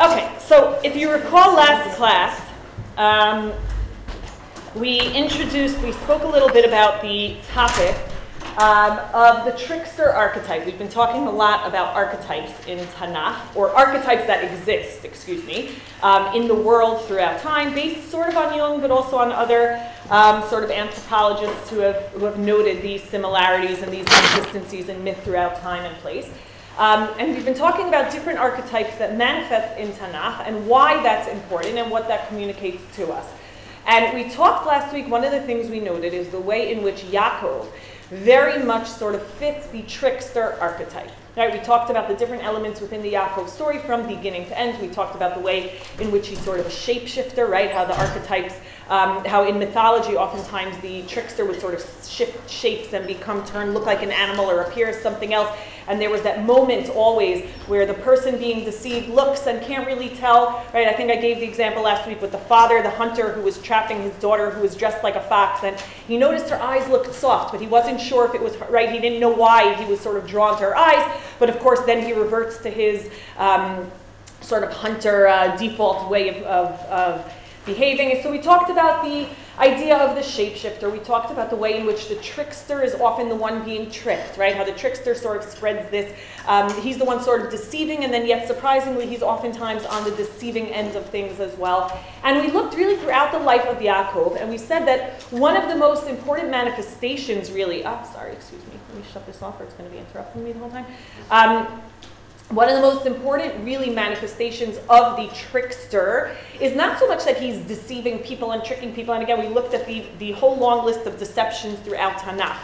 Okay, so if you recall last class, um, we introduced, we spoke a little bit about the topic um, of the trickster archetype. We've been talking a lot about archetypes in Tanakh, or archetypes that exist, excuse me, um, in the world throughout time, based sort of on Jung, but also on other um, sort of anthropologists who have, who have noted these similarities and these consistencies in myth throughout time and place. Um, and we've been talking about different archetypes that manifest in Tanakh and why that's important and what that communicates to us. And we talked last week, one of the things we noted is the way in which Yaakov very much sort of fits the trickster archetype. Right, we talked about the different elements within the Yaakov story from beginning to end. We talked about the way in which he's sort of a shapeshifter, right? How the archetypes, um, how in mythology, oftentimes the trickster would sort of shift shapes and become turned, look like an animal or appear as something else. And there was that moment always where the person being deceived looks and can't really tell, right? I think I gave the example last week with the father, the hunter who was trapping his daughter who was dressed like a fox. And he noticed her eyes looked soft, but he wasn't sure if it was right. He didn't know why he was sort of drawn to her eyes. But of course, then he reverts to his um, sort of hunter uh, default way of, of, of behaving. And so we talked about the idea of the shapeshifter. We talked about the way in which the trickster is often the one being tricked, right? How the trickster sort of spreads this. Um, he's the one sort of deceiving, and then yet surprisingly, he's oftentimes on the deceiving end of things as well. And we looked really throughout the life of Yaakov, and we said that one of the most important manifestations, really, oh, sorry, excuse me, let me shut this off or it's going to be interrupting me the whole time. Um, one of the most important, really, manifestations of the trickster is not so much that he's deceiving people and tricking people. And again, we looked at the, the whole long list of deceptions throughout Tanakh.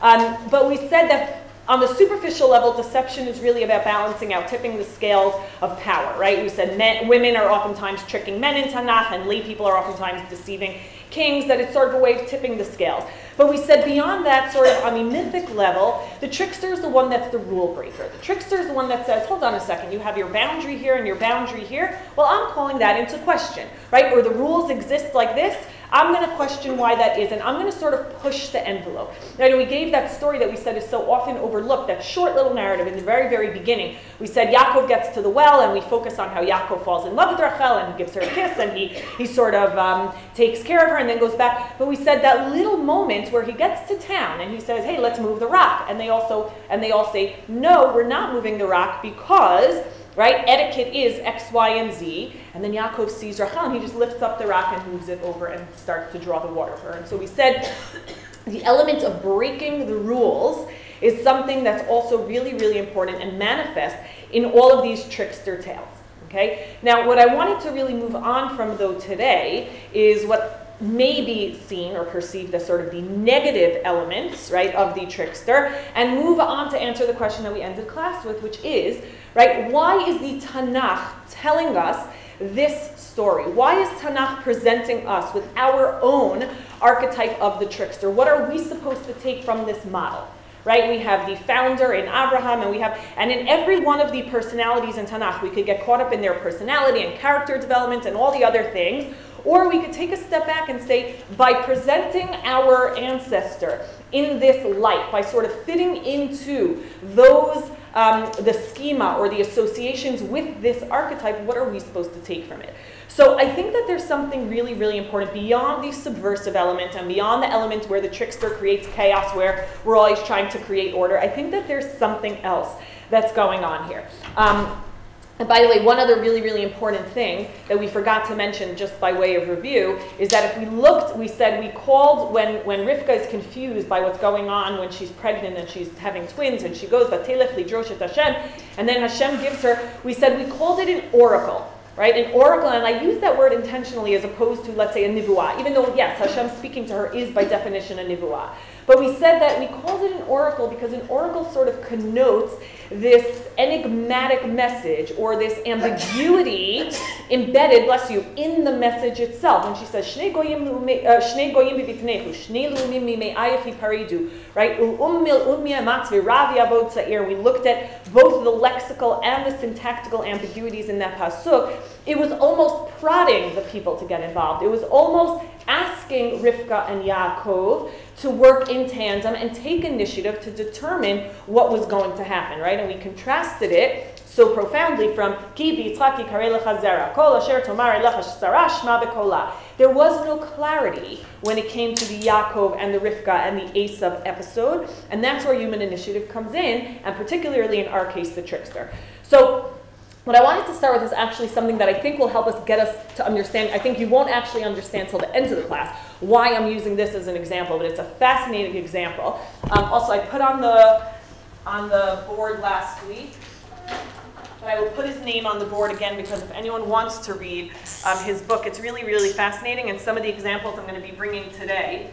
Um, but we said that on the superficial level, deception is really about balancing out, tipping the scales of power, right? We said men, women are oftentimes tricking men in Tanakh, and lay people are oftentimes deceiving kings, that it's sort of a way of tipping the scales. But we said beyond that, sort of on the mythic level, the trickster is the one that's the rule breaker. The trickster is the one that says, hold on a second, you have your boundary here and your boundary here. Well, I'm calling that into question, right? Or the rules exist like this. I'm going to question why that is, and I'm going to sort of push the envelope. Now, we gave that story that we said is so often overlooked, that short little narrative in the very, very beginning. We said Yaakov gets to the well, and we focus on how Yaakov falls in love with Rachel, and he gives her a kiss, and he, he sort of um, takes care of her, and then goes back. But we said that little moment where he gets to town, and he says, hey, let's move the rock. And they also, and they all say, no, we're not moving the rock because right? Etiquette is X, Y, and Z. And then Yaakov sees Rachel, and he just lifts up the rock and moves it over and starts to draw the water for her. And so we said the element of breaking the rules is something that's also really, really important and manifest in all of these trickster tales. Okay? Now, what I wanted to really move on from, though, today is what may be seen or perceived as sort of the negative elements, right, of the trickster, and move on to answer the question that we ended class with, which is, right, why is the Tanakh telling us this story? Why is Tanakh presenting us with our own archetype of the trickster? What are we supposed to take from this model? Right? We have the founder in Abraham, and we have, and in every one of the personalities in Tanakh, we could get caught up in their personality and character development and all the other things, or we could take a step back and say, by presenting our ancestor in this light, by sort of fitting into those, um, the schema or the associations with this archetype, what are we supposed to take from it? So I think that there's something really, really important beyond the subversive element and beyond the element where the trickster creates chaos, where we're always trying to create order. I think that there's something else that's going on here. Um, and by the way, one other really, really important thing that we forgot to mention just by way of review is that if we looked, we said we called when, when Rivka is confused by what's going on when she's pregnant and she's having twins and she goes, Vatelech lidroshet Hashem, and then Hashem gives her, we said we called it an oracle right? An oracle, and I use that word intentionally as opposed to, let's say, a nivuah, even though, yes, Hashem speaking to her is by definition a nivuah. But we said that we called it an oracle because an oracle sort of connotes this enigmatic message or this ambiguity embedded, bless you, in the message itself. And she says, Shnei goyim uh, bivitnechu, shnei lumim mime'ayach paridu, right? Ummil ummia matzvi ravi avod sa'ir. We looked at both the lexical and the syntactical ambiguities in that pasuk. It was almost prodding the people to get involved. It was almost asking Rivka and Yaakov to work in tandem and take initiative to determine what was going to happen, right? And we contrasted it so profoundly from Ki kol asher. There was no clarity when it came to the Yaakov and the Rivka and the Esav episode, and that's where human initiative comes in, and particularly in our case, the trickster. So what I wanted to start with is actually something that I think will help us get us to understand. I think you won't actually understand till the end of the class why I'm using this as an example, but it's a fascinating example. Um, also, I put on the on the board last week, but I will put his name on the board again because if anyone wants to read um, his book, it's really, really fascinating. And some of the examples I'm going to be bringing today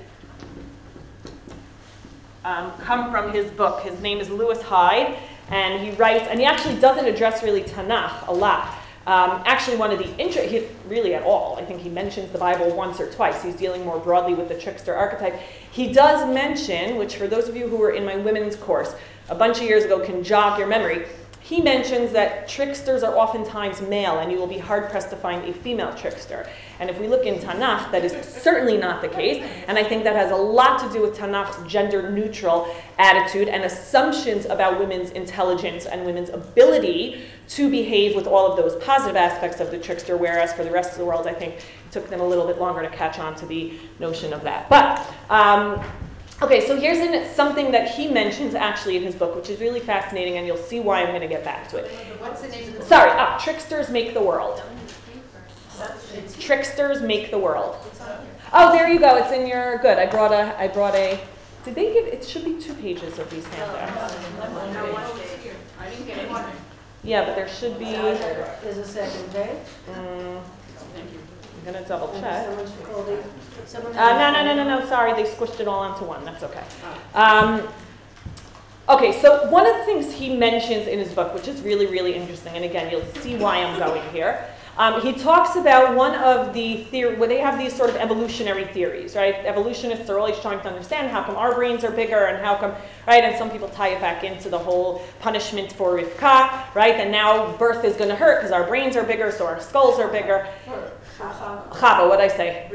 um, come from his book. His name is Lewis Hyde, and he writes, and he actually doesn't address really Tanakh a lot. Um, actually, one of the intro, he, really at all, I think he mentions the Bible once or twice. He's dealing more broadly with the trickster archetype. He does mention, which for those of you who were in my women's course a bunch of years ago can jog your memory, he mentions that tricksters are oftentimes male, and you will be hard pressed to find a female trickster. And if we look in Tanakh, that is certainly not the case. And I think that has a lot to do with Tanakh's gender neutral attitude and assumptions about women's intelligence and women's ability to behave with all of those positive aspects of the trickster, whereas for the rest of the world, I think it took them a little bit longer to catch on to the notion of that. But um, Okay, so here's an, something that he mentions actually in his book, which is really fascinating, and you'll see why I'm going to get back to it. What's the name of the Sorry, ah, Tricksters Make the World. Tricksters Make the World. Oh, there you go. It's in your good. I brought a. I brought a. Did they give? It should be two pages of these handouts. I didn't get any. Yeah, but there should be. Is a second page? Mm, I'm gonna double check. Someone should call the- someone- Uh, no, no, no, no, no, sorry, they squished it all onto one, that's okay. Um, okay, so one of the things he mentions in his book, which is really, really interesting, and again, you'll see why I'm going here. Um, he talks about one of the theory, where they have these sort of evolutionary theories, right? Evolutionists are always trying to understand how come our brains are bigger and how come, right? And some people tie it back into the whole punishment for Rivka, right? And now birth is going to hurt because our brains are bigger, so our skulls are bigger. Chava, what I say?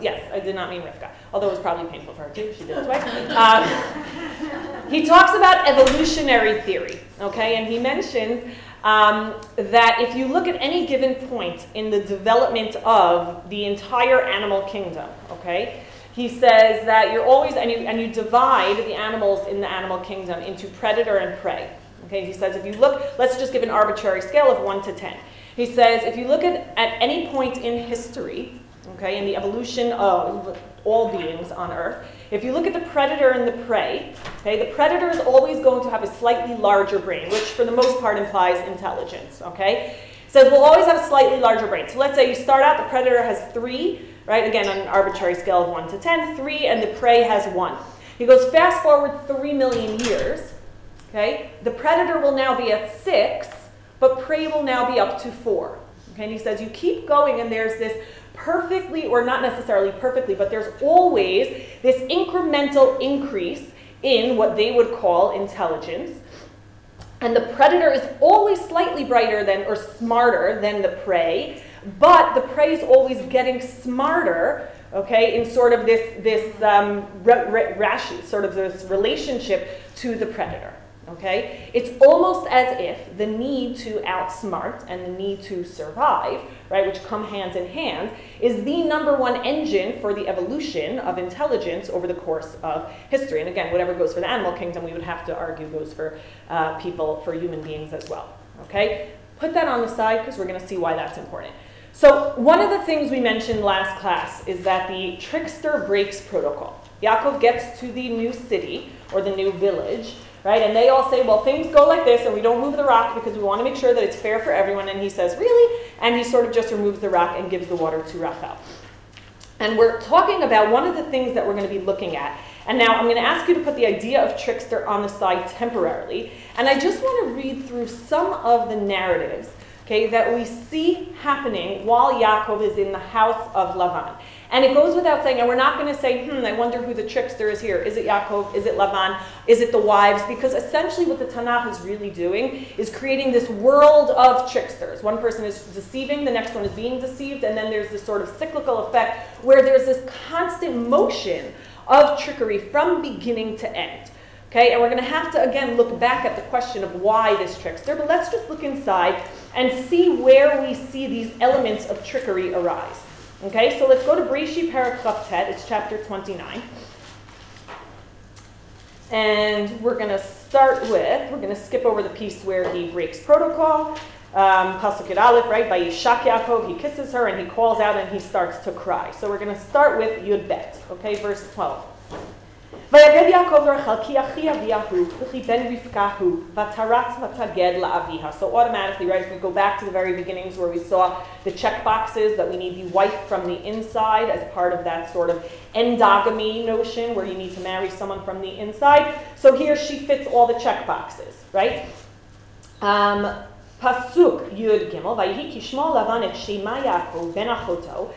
Yes, I did not mean Rivka, although it was probably painful for her too. She did it twice. Um, he talks about evolutionary theory, okay, and he mentions um, that if you look at any given point in the development of the entire animal kingdom, okay, he says that you're always and you and you divide the animals in the animal kingdom into predator and prey. Okay, he says if you look, let's just give an arbitrary scale of one to ten. He says if you look at, at any point in history, okay, in the evolution of all beings on Earth, if you look at the predator and the prey, okay, the predator is always going to have a slightly larger brain, which for the most part implies intelligence, okay? Says we'll always have a slightly larger brain. So let's say you start out, the predator has three, right? Again, on an arbitrary scale of one to ten, three, and the prey has one. He goes fast forward three million years, okay? The predator will now be at six, but prey will now be up to four. Okay, and he says you keep going, and there's this perfectly, or not necessarily perfectly, but there's always this incremental increase in what they would call intelligence. And the predator is always slightly brighter than or smarter than the prey, but the prey is always getting smarter, okay, in sort of this, this um, rashi, sort of this relationship to the predator. Okay? It's almost as if the need to outsmart and the need to survive, right, which come hand in hand, is the number one engine for the evolution of intelligence over the course of history. And again, whatever goes for the animal kingdom, we would have to argue goes for uh, people, for human beings as well. Okay? Put that on the side because we're going to see why that's important. So, one of the things we mentioned last class is that the trickster breaks protocol. Yaakov gets to the new city or the new village right? And they all say, well, things go like this, and we don't move the rock because we want to make sure that it's fair for everyone. And he says, really? And he sort of just removes the rock and gives the water to Rachel. And we're talking about one of the things that we're going to be looking at. And now I'm going to ask you to put the idea of trickster on the side temporarily. And I just want to read through some of the narratives okay, that we see happening while Yaakov is in the house of Lavan. And it goes without saying, and we're not going to say, hmm, I wonder who the trickster is here. Is it Yaakov? Is it Lavan? Is it the wives? Because essentially what the Tanakh is really doing is creating this world of tricksters. One person is deceiving, the next one is being deceived, and then there's this sort of cyclical effect where there's this constant motion of trickery from beginning to end. Okay, and we're going to have to again look back at the question of why this trickster, but let's just look inside and see where we see these elements of trickery arise. Okay, so let's go to Bereshit Paragraph it's chapter 29. And we're going to start with, we're going to skip over the piece where he breaks protocol. Um, Pasuk Aleph, right? Vayishak Yaakov, he kisses her and he calls out and he starts to cry. So we're going to start with Yud Bet, okay, verse 12. ויגד יעקב לרחל כי אחי אביה הוא, וכי בן רבקה הוא, ותרץ ותגד לאביה. So automatically, right, if we go back to the very beginnings where we saw the check boxes that we need the wife from the inside as part of that sort of endogamy notion where you need to marry someone from the inside. So here she fits all the check boxes, right? Um, פסוק י"ג, ויהי כשמו לבן את שמה יעקב בן אחותו,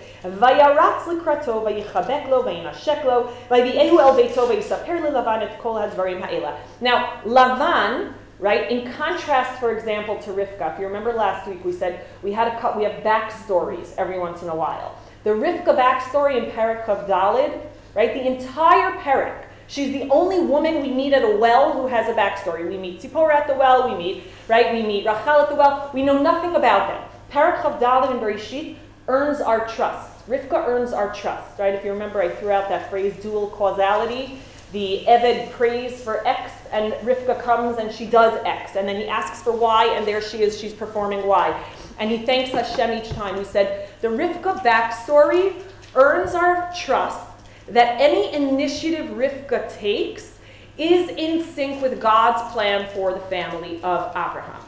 now, Lavan, right? In contrast, for example, to Rivka, if you remember last week, we said we had a we have backstories every once in a while. The Rivka backstory in Perak Chaf Dalid, right? The entire Perak. She's the only woman we meet at a well who has a backstory. We meet Tzipora at the well, we meet, right? We meet Rachel at the well. We know nothing about them. Perak Chaf Dalid and Bereshit earns our trust. Rivka earns our trust, right? If you remember, I threw out that phrase, dual causality. The Eved prays for X, and Rivka comes and she does X. And then he asks for Y, and there she is, she's performing Y. And he thanks Hashem each time. He said, the Rivka backstory earns our trust that any initiative Rivka takes is in sync with God's plan for the family of Abraham.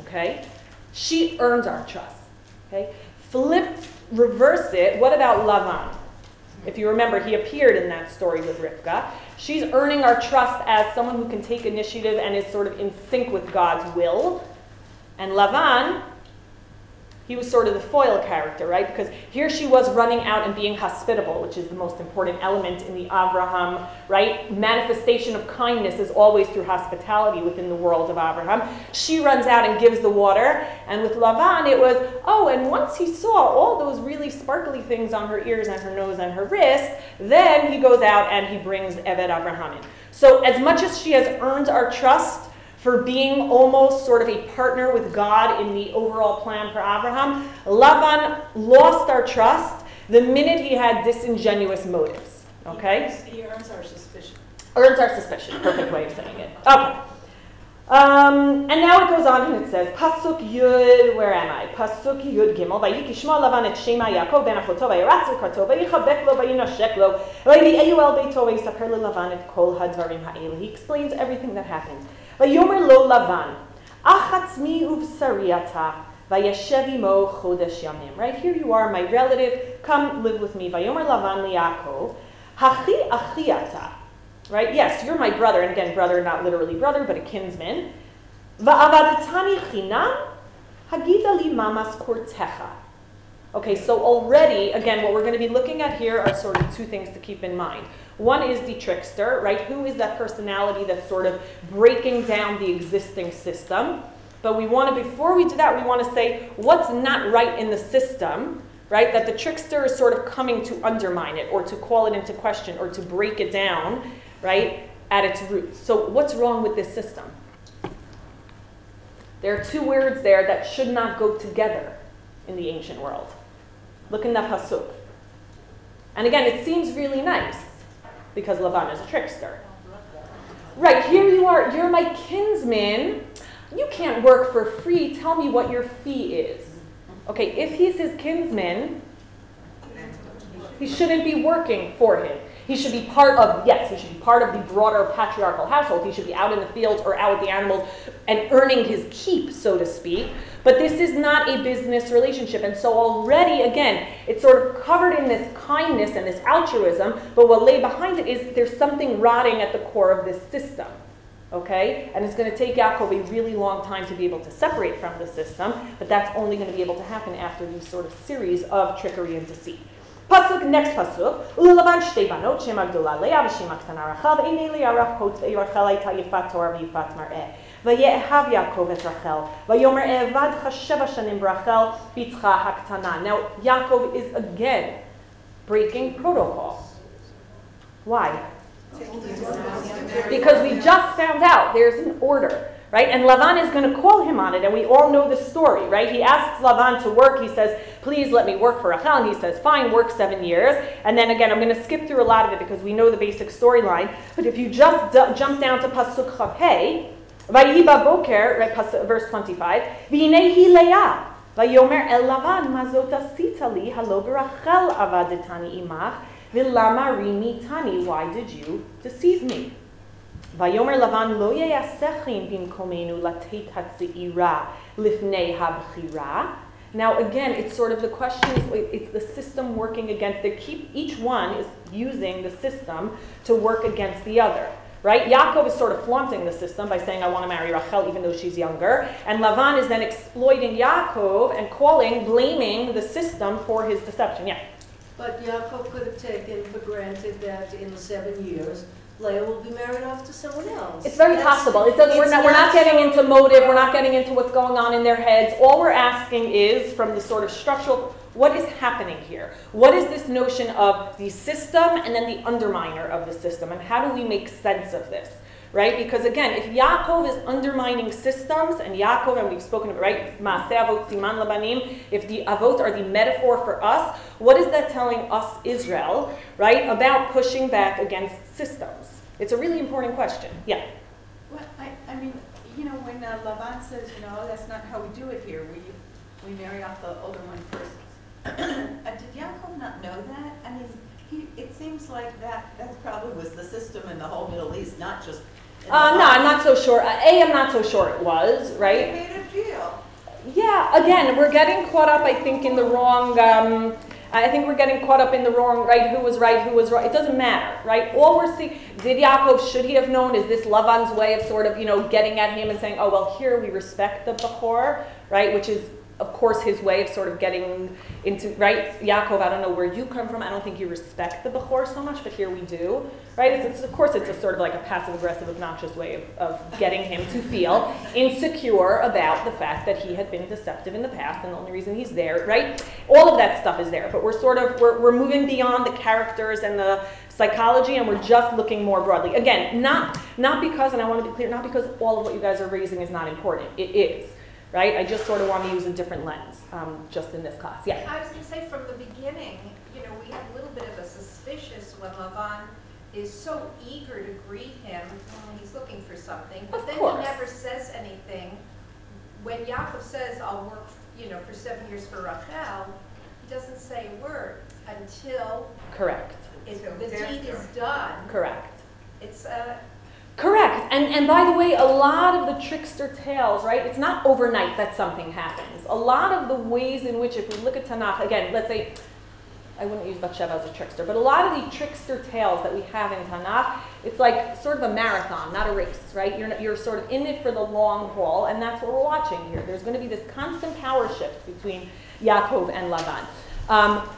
Okay? She earns our trust. Okay? Flip, reverse it. What about Lavan? If you remember, he appeared in that story with Rivka. She's earning our trust as someone who can take initiative and is sort of in sync with God's will. And Lavan he was sort of the foil character, right? Because here she was running out and being hospitable, which is the most important element in the Abraham, right? Manifestation of kindness is always through hospitality within the world of Abraham. She runs out and gives the water, and with Lavan it was, oh, and once he saw all those really sparkly things on her ears and her nose and her wrist, then he goes out and he brings Eved Abraham in. So as much as she has earned our trust, for being almost sort of a partner with God in the overall plan for Abraham, Lavan lost our trust the minute he had disingenuous motives. Okay? He earns our suspicion. Earns our suspicion. Perfect way of saying it. Okay. Um, and now it goes on and it says, Pasuk Yud, where am I? Pasuk Yud Gimel, Vayikishma Lavan et Shema Yaakov ben Achoto, Vayiratz lekarto, Vayichabek lo, Vayinashek lo, Vayivi'eyu el beito, Vayisaper Lavan et kol hadvarim ha'el. He explains everything that happened. ויאמר לו לבן, אח עצמי ובשרי אתה, וישב עמו חודש ימים. Right, here you are, my relative, come live with me. ויאמר לבן ליעקב, הכי אחי אתה. Right, yes, you're my brother, and again, brother, not literally brother, but a kinsman. ועבדתני חינם, הגידה לי ממס קורתך. Okay, so already, again, what we're going to be looking at here are sort of two things to keep in mind. One is the trickster, right? Who is that personality that's sort of breaking down the existing system? But we want to, before we do that, we want to say what's not right in the system, right? That the trickster is sort of coming to undermine it or to call it into question or to break it down, right, at its roots. So, what's wrong with this system? There are two words there that should not go together in the ancient world. Look in the Pasuk. And again, it seems really nice because Lavan is a trickster. Right, here you are, you're my kinsman. You can't work for free. Tell me what your fee is. Okay, if he's his kinsman, he shouldn't be working for him. He should be part of, yes, he should be part of the broader patriarchal household. He should be out in the fields or out with the animals and earning his keep, so to speak. But this is not a business relationship. And so already, again, it's sort of covered in this kindness and this altruism, but what lay behind it is there's something rotting at the core of this system. Okay? And it's going to take Yaakov a really long time to be able to separate from the system, but that's only going to be able to happen after these sort of series of trickery and deceit. Pasuk, next pasuk. Shtei banot, shem agdola leah v'shem leah rav yifat Torah v'yifat mar'eh. ויאהב יעקב את רחל, ויאמר שבע שנים ברחל, הקטנה. Now, Yaakov is again breaking protocol. Why? Because we just found out there's an order, right? And Lavan is going to call him on it, and we all know the story, right? He asks Lavan to work. He says, Please let me work for Rachel. And he says, Fine, work seven years. And then again, I'm going to skip through a lot of it because we know the basic storyline. But if you just d- jump down to Pasuk Chaf Heh, Vayihi boker, right, pas- verse 25, V'hinei hi Leah, Vayomer el Lavan, ma zot asita li, halo berachel avadetani imach, v'lama rimitani, why did you deceive me? ויאמר לבן לא יעשכם במקומנו לתת הצעירה לפני הבחירה. Now again, it's sort of the question is it's the system working against they keep each one is using the system to work against the other. Right? Yaakov is sort of flaunting the system by saying, I want to marry Rachel even though she's younger. And Lavan is then exploiting Yaakov and calling, blaming the system for his deception. Yeah. But Yaakov could have taken for granted that in seven years, Leah will be married off to someone else. It's very That's- possible. It doesn't, we're not, we're not not getting into motive, we're not getting into what's going on in their heads. All we're asking is, from the sort of structural, what is happening here? What is this notion of the system and then the underminer of the system? And how do we make sense of this? Right? Because again, if Yaakov is undermining systems, and Yaakov, and we've spoken about, right, Maaseh Avot Siman Labanim, if the Avot are the metaphor for us, what is that telling us, Israel, right, about pushing back against systems? It's a really important question. Yeah. Well, I, I mean, you know, when uh, says, you know, that's not how we do it here, we, we marry off the older one first. Uh, Did Yaakov not know that? I mean, he, it seems like that, that probably was the system in the whole Middle East, not just. Uh, no, I'm not so sure. Uh, A, I'm not so sure it was, They right? made a deal. Yeah, again, we're getting caught up, I think, in the wrong. Um, I think we're getting caught up in the wrong, right? Who was right, who was right. It doesn't matter, right? All we're seeing, did Yaakov, should he have known? Is this Lavan's way of sort of, you know, getting at him and saying, oh, well, here we respect the Bechor, right? Which is, of course, his way of sort of getting into, right? Yaakov, I don't know where you come from. I don't think you respect the Bechor so much, but here we do, right? It's, it's, of course, it's a sort of like a passive aggressive, obnoxious way of, of getting him to feel insecure about the fact that he had been deceptive in the past and the only reason he's there, right? All of that stuff is there, but we're sort of, we're, we're moving beyond the characters and the psychology and we're just looking more broadly. Again, not, not because, and I want to be clear, not because all of what you guys are raising is not important. It is, right? I just sort of want to use a different lens, um, just in this class. Yeah. I was gonna say, from the beginning, you know, we have a little bit of a suspicious when Lavan is so eager to greet him when he's looking for something. But Of then course. he never says anything. When Yaakov says, I'll work, you know, for seven years for Rachel, he doesn't say a word until Correct. it- Till the deed is done. Correct. It's, uh, Correct. And, and by the way, a lot of the trickster tales, right? It's not overnight that something happens. A lot of the ways in which, if we look at Tanakh, again, let's say, I wouldn't use Bathsheba as a trickster, but a lot of the trickster tales that we have in Tanakh, it's like sort of a marathon, not a race, right? You're, you're sort of in it for the long haul, and that's what we're watching here. There's going to be this constant power shift between Yaakov and Laban. Um,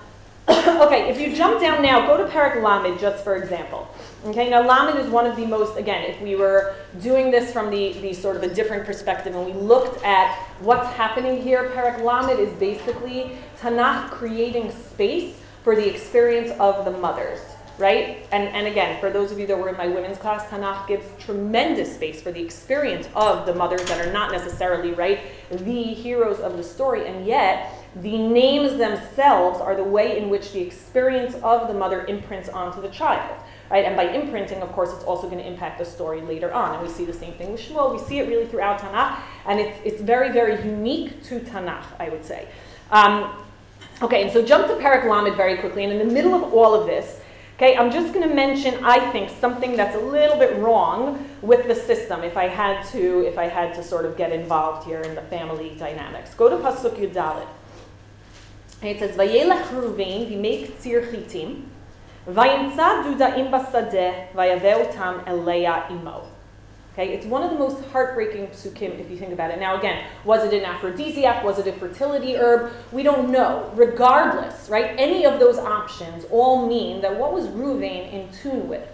okay, if you jump down now, go to Parak Lamed just for example. Okay, now Lamed is one of the most, again, if we were doing this from the, the sort of a different perspective and we looked at what's happening here, Parak Lamed is basically Tanakh creating space for the experience of the mothers, right? And, and again, for those of you that were in my women's class, Tanakh gives tremendous space for the experience of the mothers that are not necessarily, right, the heroes of the story, and yet the names themselves are the way in which the experience of the mother imprints onto the child. Right? And by imprinting, of course, it's also going to impact the story later on. And we see the same thing with Shmuel. We see it really throughout Tanakh, and it's, it's very, very unique to Tanakh, I would say. Um, okay, and so jump to Parak Lamed very quickly. And in the middle of all of this, okay, I'm just going to mention, I think, something that's a little bit wrong with the system. If I had to, if I had to sort of get involved here in the family dynamics, go to Pasuk Yud Dalid. It says, "Vayelech Reuven v'mei ktsir chitim, vayimtza dudaim basadeh vayaveh otam el Leah imo." Okay, it's one of the most heartbreaking psukim if you think about it. Now, again, was it an aphrodisiac? Was it a fertility herb? We don't know. Regardless, right? Any of those options all mean that what was Reuven in tune with?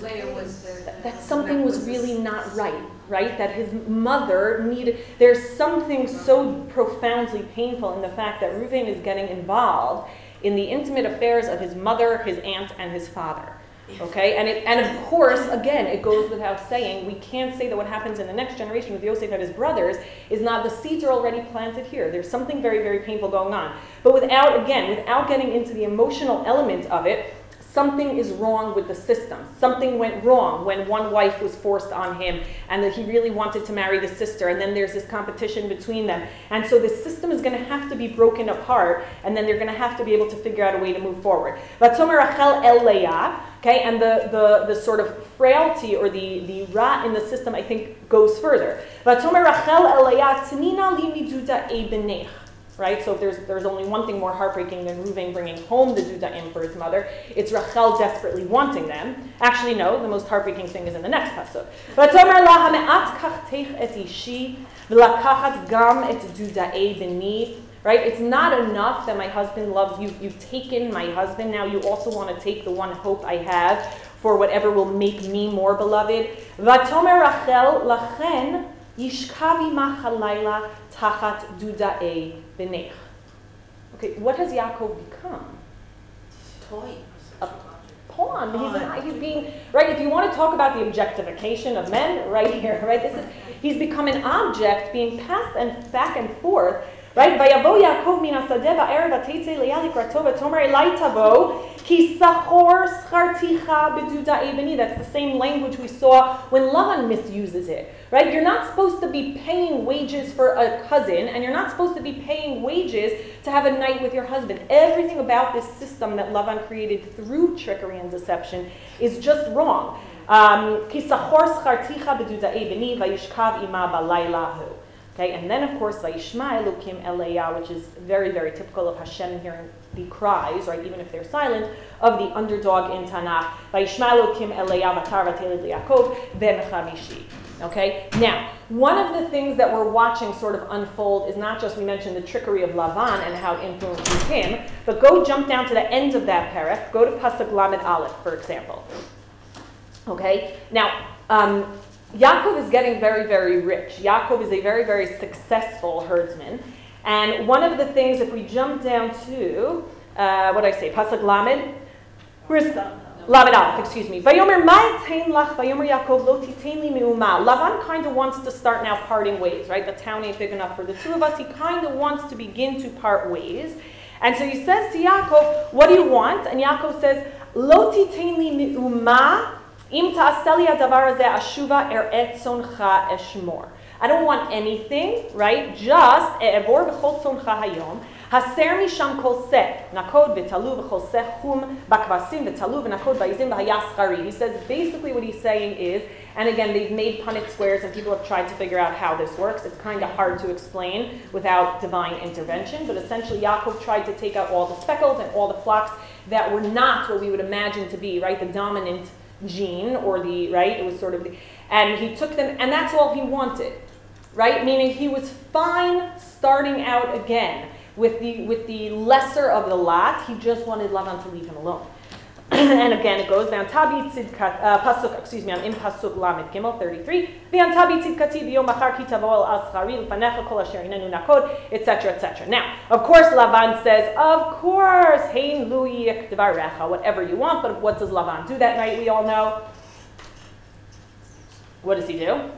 Leah was the. that, that something was really not right, right? That his mother needed, there's something so profoundly painful in the fact that Reuven is getting involved in the intimate affairs of his mother, his aunt, and his father, Okay, and it, and of course, again, it goes without saying, we can't say that what happens in the next generation with Yosef and his brothers is not the seeds are already planted here. There's something very, very painful going on. But without, again, without getting into the emotional element of it, something is wrong with the system. Something went wrong when one wife was forced on him and that he really wanted to marry the sister, and then there's this competition between them. And so the system is going to have to be broken apart, and then they're going to have to be able to figure out a way to move forward. Rachel okay, and the, the, the sort of frailty or the, the rot in the system, I think, goes further. Right? So if there's, there's only one thing more heartbreaking than Reuven bringing home the Dudaim for his mother, it's Rachel desperately wanting them. Actually, no, the most heartbreaking thing is in the next pasuk. "Vatomer la hame'at kachtech et ishi v'lakachat gam et Dudaei b'ni." Right? It's not enough that my husband loves you. You've taken my husband. Now you also want to take the one hope I have for whatever will make me more beloved. Vatomer Rachel lachen yishkavi tachat dudae Okay, what has Yaakov become? Toy. A pawn. He's, not, he's being right. If you want to talk about the objectification of men, right here, right. This is he's become an object being passed and back and forth. Right? ויבוא יעקב מן השדה בערב ותצא לאה לקראתו ותאמר אלי תבוא כי שכור שכרתיך בדודאי בני. That's the same language we saw when Lavan misuses it. Right? You're not supposed to be paying wages for a cousin and you're not supposed to be paying wages to have a night with your husband. Everything about this system that Lavan created through trickery and deception is just wrong. Um, כי שכור שכרתיך בדודאי בני וישכב עמה בלילה ההוא. Okay, and then of course Vayishma Elokim Eleya, which is very, very typical of Hashem hearing the cries, right, even if they're silent, of the underdog in Tanakh. Vayishma Elokim Eleya Vatar Vatelid Yaakov Bemechamishi. Okay, now one of the things that we're watching sort of unfold is not just we mentioned the trickery of Lavan and how it influences him, but go jump down to the end of that parak. Go to Pasuk Lamed Aleph, for example. Okay, now. Um, Yaakov is getting very, very rich. Yaakov is a very, very successful herdsman. And one of the things, if we jump down to, uh, what do I say, Pasuk Lamed? Where's Lamed Aleph, excuse me. Vayomer ma'etain lach, vayomer Yaakov lo titain li me'uma. Lavan kind of wants to start now parting ways, right? The town ain't big enough for the two of us. He kind of wants to begin to part ways. And so he says to Yaakov, what do you want? And Yaakov says, lo titain li me'uma I don't want anything, right? Just אעבור בכל צונך היום, הסר משם כל שא, נקוד ותלו וכל שא חום בכבשים ותלו ונקוד בעזים והיה שכרי. He says basically what he's saying is, and again they've made Punnett squares and people have tried to figure out how this works. It's kind of hard to explain without divine intervention, but essentially Yaakov tried to take out all the speckles and all the flocks that were not what we would imagine to be, right, the dominant gene or the right? It was sort of the and he took them and that's all he wanted right? Meaning he was fine starting out again. With the with the lesser of the lot he just wanted lavan to leave him alone and again it goes down. Tabi tzidkat uh, pasuk excuse me i'm in pasuk lamed gimel 33 v'an tabi tzidkati v'yom machar ki tavo al aschari l'fanecha kol asher hinenu nakod etc etc now of course lavan says of course hein lui devarecha whatever you want but what does lavan do that night we all know? What does he do?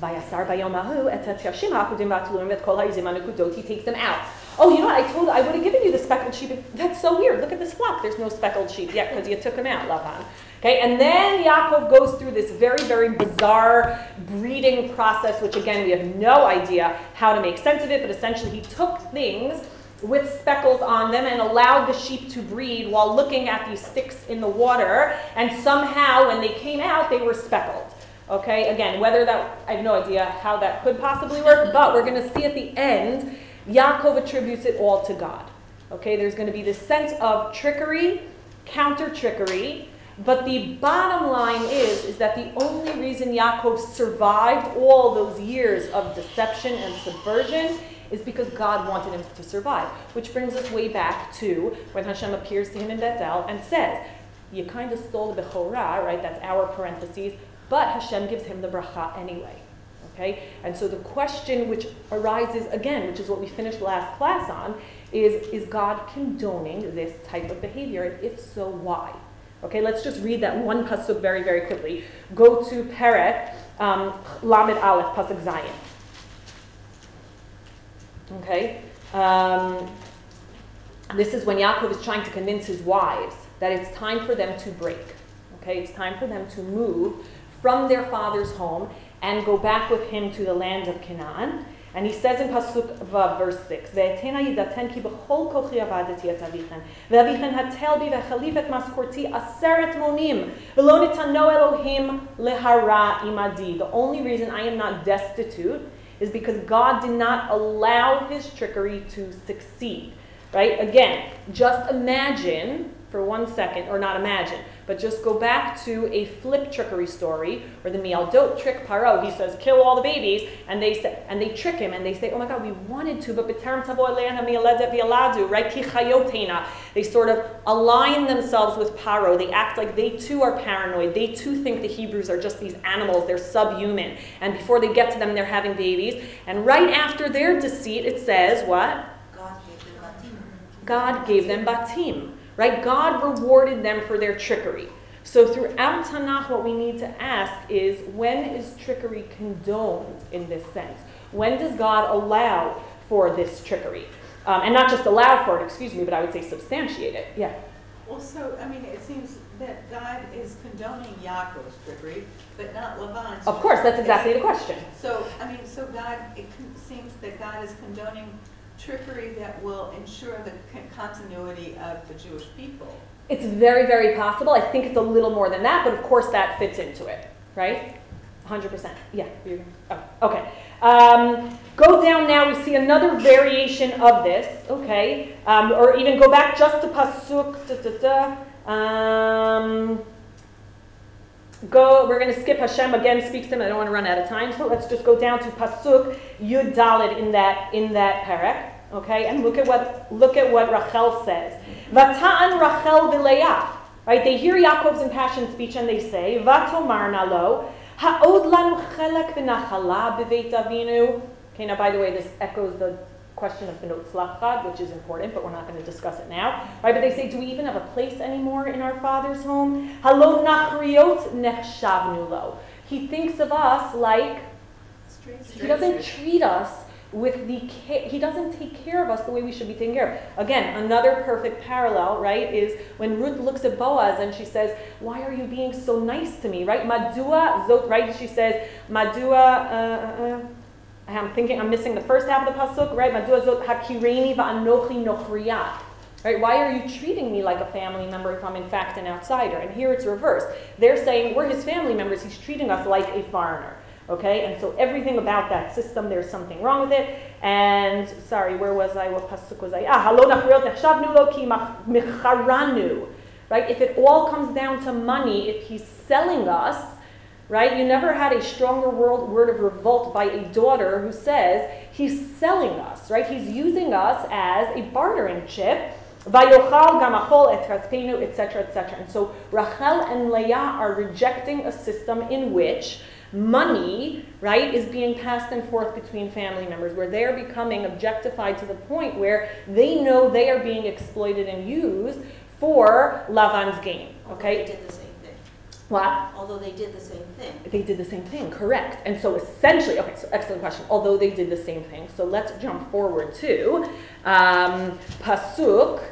Vayasar bayomahu et tashim hakudim vatuluim et kol ha'izim. He takes them out. Oh, you know what? I told I would have given you the speckled sheep. That's so weird. Look at this flock. There's no speckled sheep yet because you took them out, Lavan. Okay, and then Yaakov goes through this very, very bizarre breeding process, which again we have no idea how to make sense of it. But essentially, he took things with speckles on them and allowed the sheep to breed while looking at these sticks in the water. And somehow, when they came out, they were speckled. Okay, again, whether that, I have no idea how that could possibly work, but we're going to see at the end, Yaakov attributes it all to God. Okay, there's going to be this sense of trickery, counter trickery, but the bottom line is, is that the only reason Yaakov survived all those years of deception and subversion is because God wanted him to survive. Which brings us way back to when Hashem appears to him in Bethel and says, You kind of stole the Bechorah, right? That's our parentheses. But Hashem gives him the bracha anyway. Okay? And so the question which arises again, which is what we finished last class on, is is God condoning this type of behavior? And if so, why? Okay, let's just read that one pasuk very, very quickly. Go to Perek, um, Lamed Aleph, pasuk Zayin. Okay, um, this is when Yaakov is trying to convince his wives that it's time for them to break. Okay, it's time for them to move from their father's home and go back with him to the land of Canaan. And he says in Pasuk Vav, verse 6, "Ve'etena yidaten ki b'chol kochi avadati et avichen, ve'avichen hatel bi ve'chaliv et maskorti aseret monim, nitano Elohim lehara imadi." The only reason I am not destitute is because God did not allow his trickery to succeed. Right? Again, just imagine for one second, or not imagine, but just go back to a flip trickery story where the Mialdot trick Paro. He says, kill all the babies, and they say, and they trick him, and they say, oh my God, we wanted to, but b'terem tavo elena mialedet vialadu, right? They sort of align themselves with Paro. They act like they too are paranoid. They too think the Hebrews are just these animals. They're subhuman. And before they get to them, they're having babies. And right after their deceit, it says, what? God gave them batim. God gave them batim right? God rewarded them for their trickery. So throughout Tanakh, what we need to ask is when is trickery condoned in this sense? When does God allow for this trickery? Um, and not just allow for it, excuse me, but I would say substantiate it. Yeah. Also, I mean, it seems that God is condoning Yaakov's trickery, but not Laban's. Of course, that's exactly the question. So, I mean, so God, it seems that God is condoning trickery that will ensure the con- continuity of the Jewish people. It's very, very possible. I think it's a little more than that, but of course that fits into it, right? 100%. Yeah. Oh, okay. Um, go down now. We see another variation of this, okay? Um, or even go back just to Pasuk. Da, da, da. Um, go, we're going to skip Hashem again speaks to him. I don't want to run out of time, so let's just go down to Pasuk Yud Dalid in that, in that parak. Okay, and look at what look at what Rachel says. Vata'an Rachel v'Leah. Right, they hear Yaakov's impassioned speech and they say, Vatomar nalo, ha'od lanu chelek v'nachala b'veit avinu. Okay, now by the way, this echoes the question of Benot Tzlofchad, which is important, but we're not going to discuss it now. Right, but they say, do we even have a place anymore in our father's home? Halo nachriot nechshavnu lo. He thinks of us like he doesn't treat us with the ca- he doesn't take care of us the way we should be taken care of. Again, another perfect parallel, right, is when Ruth looks at Boaz and she says, "Why are you being so nice to me?" Right? Madua zot, right? She says, "Madua." Uh, uh, I'm thinking I'm missing the first half of the pasuk, right? Right? Why are you treating me like a family member if I'm in fact an outsider? And here it's reversed. They're saying we're his family members. He's treating us like a foreigner. Okay, and so everything about that system, there's something wrong with it. And sorry, where was I? What pasuk was I? Ah, halo nachriot nechshavnu lo ki. Right? If it all comes down to money, if he's selling us, right? You never had a stronger word, of revolt by a daughter who says he's selling us, right? He's using us as a bartering chip. Et etc., etc. And so Rachel and Leah are rejecting a system in which money, right, is being passed and forth between family members, where they are becoming objectified to the point where they know they are being exploited and used for Lavan's gain. Okay? they did the same thing. What? Although they did the same thing. They did the same thing, correct. And so essentially, okay, so excellent question. Although they did the same thing, so let's jump forward to um, Pasuk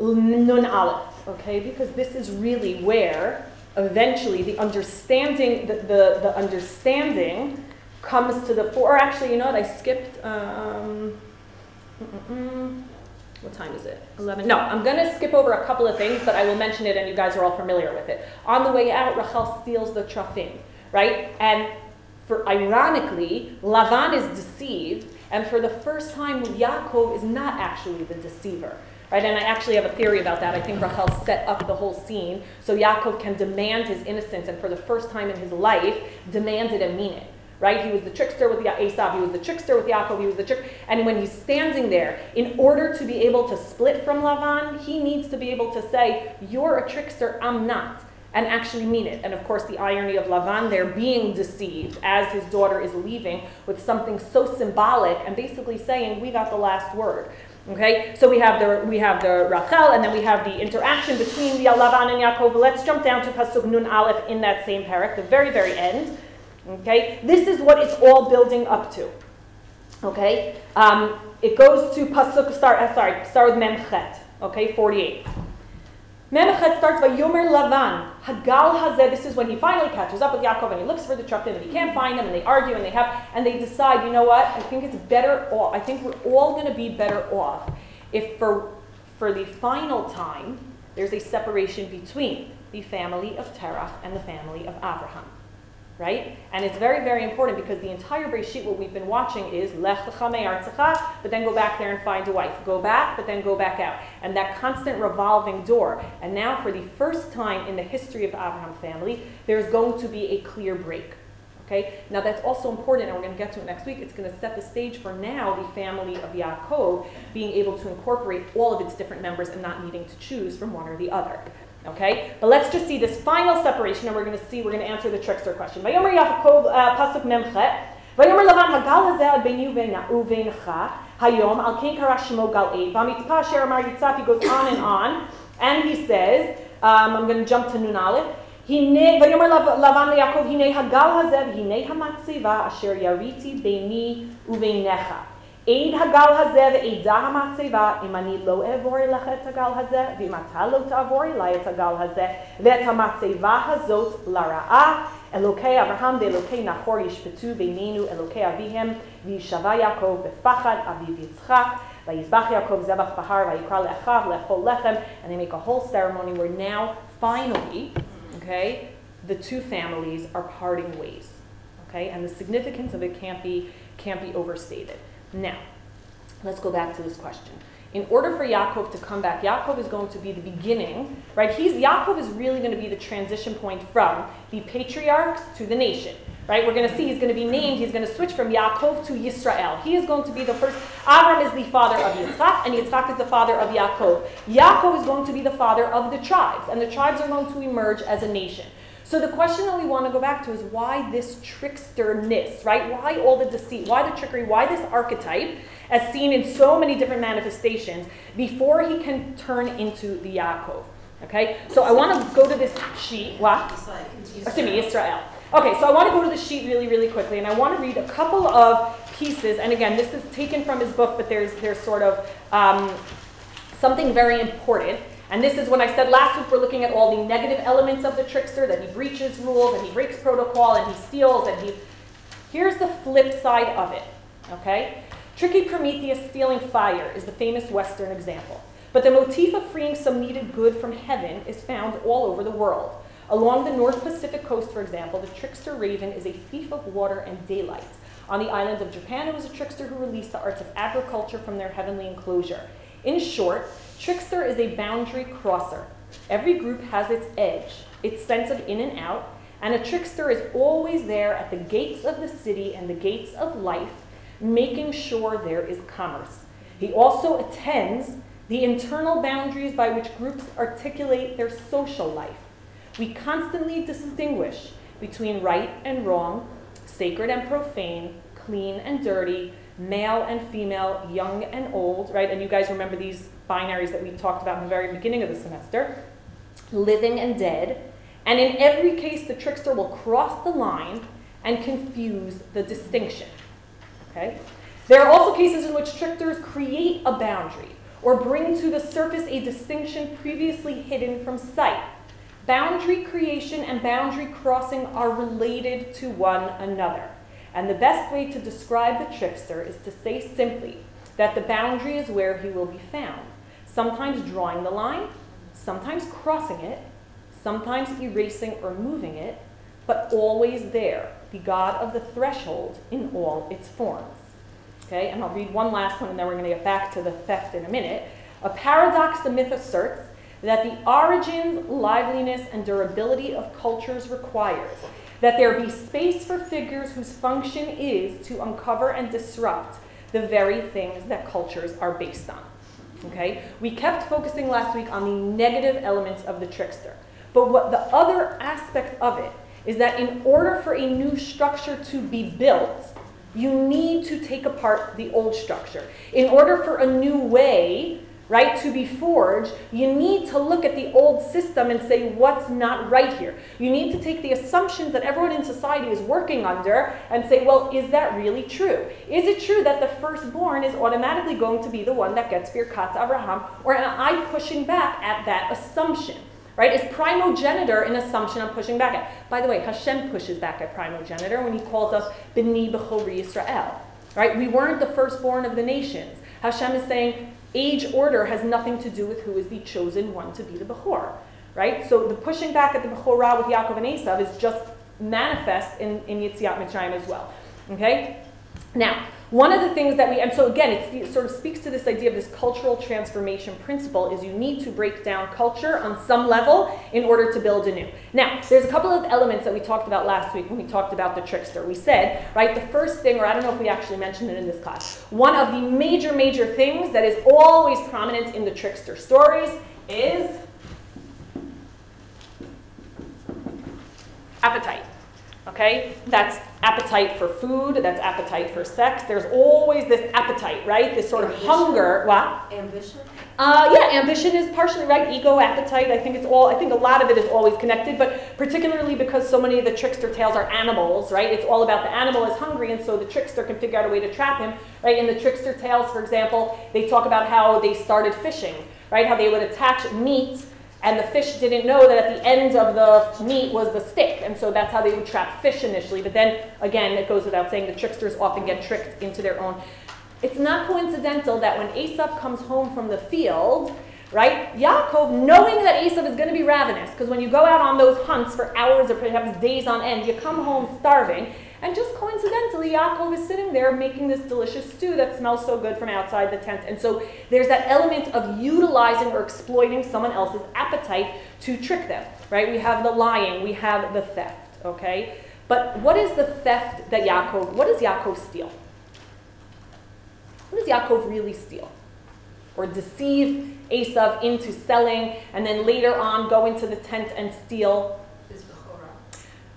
Nun Aleph, okay, because this is really where eventually the understanding, the, the, the understanding comes to the fore. Or actually, you know what, I skipped, um. What time is it? 11. No, I'm going to skip over a couple of things, but I will mention it and you guys are all familiar with it. On the way out, Rachel steals the trafim, right? And for ironically, Lavan is deceived, and for the first time, Yaakov is not actually the deceiver. Right, and I actually have a theory about that. I think Rachel set up the whole scene so Yaakov can demand his innocence, and for the first time in his life, demand it and mean it. Right? He was the trickster with Ya- Esau. He was the trickster with Yaakov. He was the trick. And when he's standing there, in order to be able to split from Lavan, he needs to be able to say, "You're a trickster. I'm not." and actually mean it. And of course, the irony of Lavan there being deceived as his daughter is leaving with something so symbolic and basically saying, We got the last word. Okay, so we have the we have the Rachel, and then we have the interaction between the Lavan and Yaakov. Let's jump down to Pasuk Nun Aleph in that same parak, the very very end. Okay, this is what it's all building up to. Okay, um, it goes to Pasuk. Start. Uh, sorry, start with Memchet. Okay, forty-eight. Memchet starts by Yomer Lavan. Hagal Hazeh. This is when he finally catches up with Yaakov and he looks for the Shoftim and he can't find them and they argue and they have and they decide. You know what? I think it's better off. I think we're all going to be better off if for for the final time there's a separation between the family of Terach and the family of Abraham right? And it's very, very important because the entire Bereshit, what we've been watching is Lech lecha me'artzecha, but then go back there and find a wife. Go back, but then go back out. And that constant revolving door. And now, for the first time in the history of the Abraham family, there's going to be a clear break. Okay? Now that's also important, and we're going to get to it next week. It's going to set the stage for now the family of Yaakov being able to incorporate all of its different members and not needing to choose from one or the other. Okay? But let's just see this final separation, and we're going to see, we're going to answer the trickster question. Vayomer Yaakov, uh, Pasuk Memchet. Vayomer Lavan, Hagal hazeh ad beinu uvenecha, hayom, al ken kara shemo gal eid. Vamitzpah asher amar yitzhak, he goes on and on. And he says, um, I'm going to jump to Nun Aleph. ויאמר לבן ליעקב, הנה הגל הזה והנה המצבה אשר יריתי ביני וביניך. עד הגל הזה ועדה המצבה, אם אני לא אעבור אליך את הגל הזה, ואם אתה לא תעבור אליי את הגל הזה, ואת המצבה הזאת לרעה, אלוקי אברהם ואלוקי נחור ישפטו בינינו אלוקי אביהם, וישבע יעקב בפחד אביו יצחק, ויזבח יעקב זבח בהר, ויקרא לאחיו לאכול לחם, and they make a whole ceremony where now, finally, okay, the two families are parting ways. Okay, and the significance of it can't be, can't be overstated. Now, let's go back to this question. In order for Yaakov to come back, Yaakov is going to be the beginning, right? He's Yaakov is really going to be the transition point from the patriarchs to the nation, right? We're going to see he's going to be named, he's going to switch from Yaakov to Yisrael. He is going to be the first. Avram is the father of Yitzchak, and Yitzchak is the father of Yaakov. Yaakov is going to be the father of the tribes, and the tribes are going to emerge as a nation. So the question that we want to go back to is why this tricksterness, right? Why all the deceit? Why the trickery? Why this archetype, as seen in so many different manifestations, before he can turn into the Yaakov? Okay, so I want to go to this sheet. What? Excuse me, Israel. Okay, so I want to go to the sheet really, really quickly, and I want to read a couple of pieces. And again, this is taken from his book, but there's there's sort of um, something very important. And this is when I said last week we're looking at all the negative elements of the trickster, that he breaches rules and he breaks protocol and he steals and he. Here's the flip side of it, okay? Tricky Prometheus stealing fire is the famous Western example. But the motif of freeing some needed good from heaven is found all over the world. Along the North Pacific coast, for example, the trickster raven is a thief of water and daylight. On the island of Japan, it was a trickster who released the arts of agriculture from their heavenly enclosure. In short, Trickster is a boundary crosser. Every group has its edge, its sense of in and out, and a trickster is always there at the gates of the city and the gates of life, making sure there is commerce. He also attends the internal boundaries by which groups articulate their social life. We constantly distinguish between right and wrong, sacred and profane, clean and dirty, male and female, young and old, right? And you guys remember these binaries that we talked about in the very beginning of the semester, living and dead. And in every case, the trickster will cross the line and confuse the distinction. Okay? There are also cases in which tricksters create a boundary or bring to the surface a distinction previously hidden from sight. Boundary creation and boundary crossing are related to one another. And the best way to describe the trickster is to say simply that the boundary is where he will be found sometimes drawing the line, sometimes crossing it, sometimes erasing or moving it, but always there, the God of the threshold in all its forms. Okay, and I'll read one last one and then we're going to get back to the theft in a minute. A paradox the myth asserts that the origins, liveliness, and durability of cultures requires that there be space for figures whose function is to uncover and disrupt the very things that cultures are based on. Okay? We kept focusing last week on the negative elements of the trickster. But what the other aspect of it is that in order for a new structure to be built, You need to take apart the old structure. In order for a new way, right, to be forged, you need to look at the old system and say what's not right here. You need to take the assumptions that everyone in society is working under and say, well, is that really true? Is it true that the firstborn is automatically going to be the one that gets Birkat Abraham? Or am I pushing back at that assumption? Right? Is primogeniture an assumption I'm pushing back at? By the way, Hashem pushes back at primogeniture when he calls us B'ni B'chori Yisrael. Right? We weren't the firstborn of the nations. Hashem is saying age order has nothing to do with who is the chosen one to be the Bechor. Right? So the pushing back at the Bechorah with Yaakov and Esav is just manifest in, in Yetziat Mitzrayim as well. Okay? Now, one of the things that we, and so again, it sort of speaks to this idea of this cultural transformation principle is you need to break down culture on some level in order to build anew. Now, there's a couple of elements that we talked about last week when we talked about the trickster. We said, right, the first thing, or I don't know if we actually mentioned it in this class, one of the major, major things that is always prominent in the trickster stories is appetite. Okay? That's appetite for food, that's appetite for sex. There's always this appetite, right? This sort of hunger. What? Ambition? Uh, yeah, ambition is partially right. Ego, appetite. I think it's all. I think a lot of it is always connected, but particularly because so many of the trickster tales are animals, right? It's all about the animal is hungry, and so the trickster can figure out a way to trap him, right? In the trickster tales, for example, they talk about how they started fishing, right? How they would attach meat, and the fish didn't know that at the end of the meat was the stick, and so that's how they would trap fish initially. But then again, it goes without saying, the tricksters often get tricked into their own it's not coincidental that when Esav comes home from the field, right, Yaakov, knowing that Esav is going to be ravenous, because when you go out on those hunts for hours or perhaps days on end, you come home starving, and just coincidentally, Yaakov is sitting there making this delicious stew that smells so good from outside the tent. And so there's that element of utilizing or exploiting someone else's appetite to trick them, right? We have the lying, we have the theft, okay? But what is the theft that Yaakov, what does Yaakov steal? What does Yaakov really steal? Or deceive Esav into selling and then later on go into the tent and steal?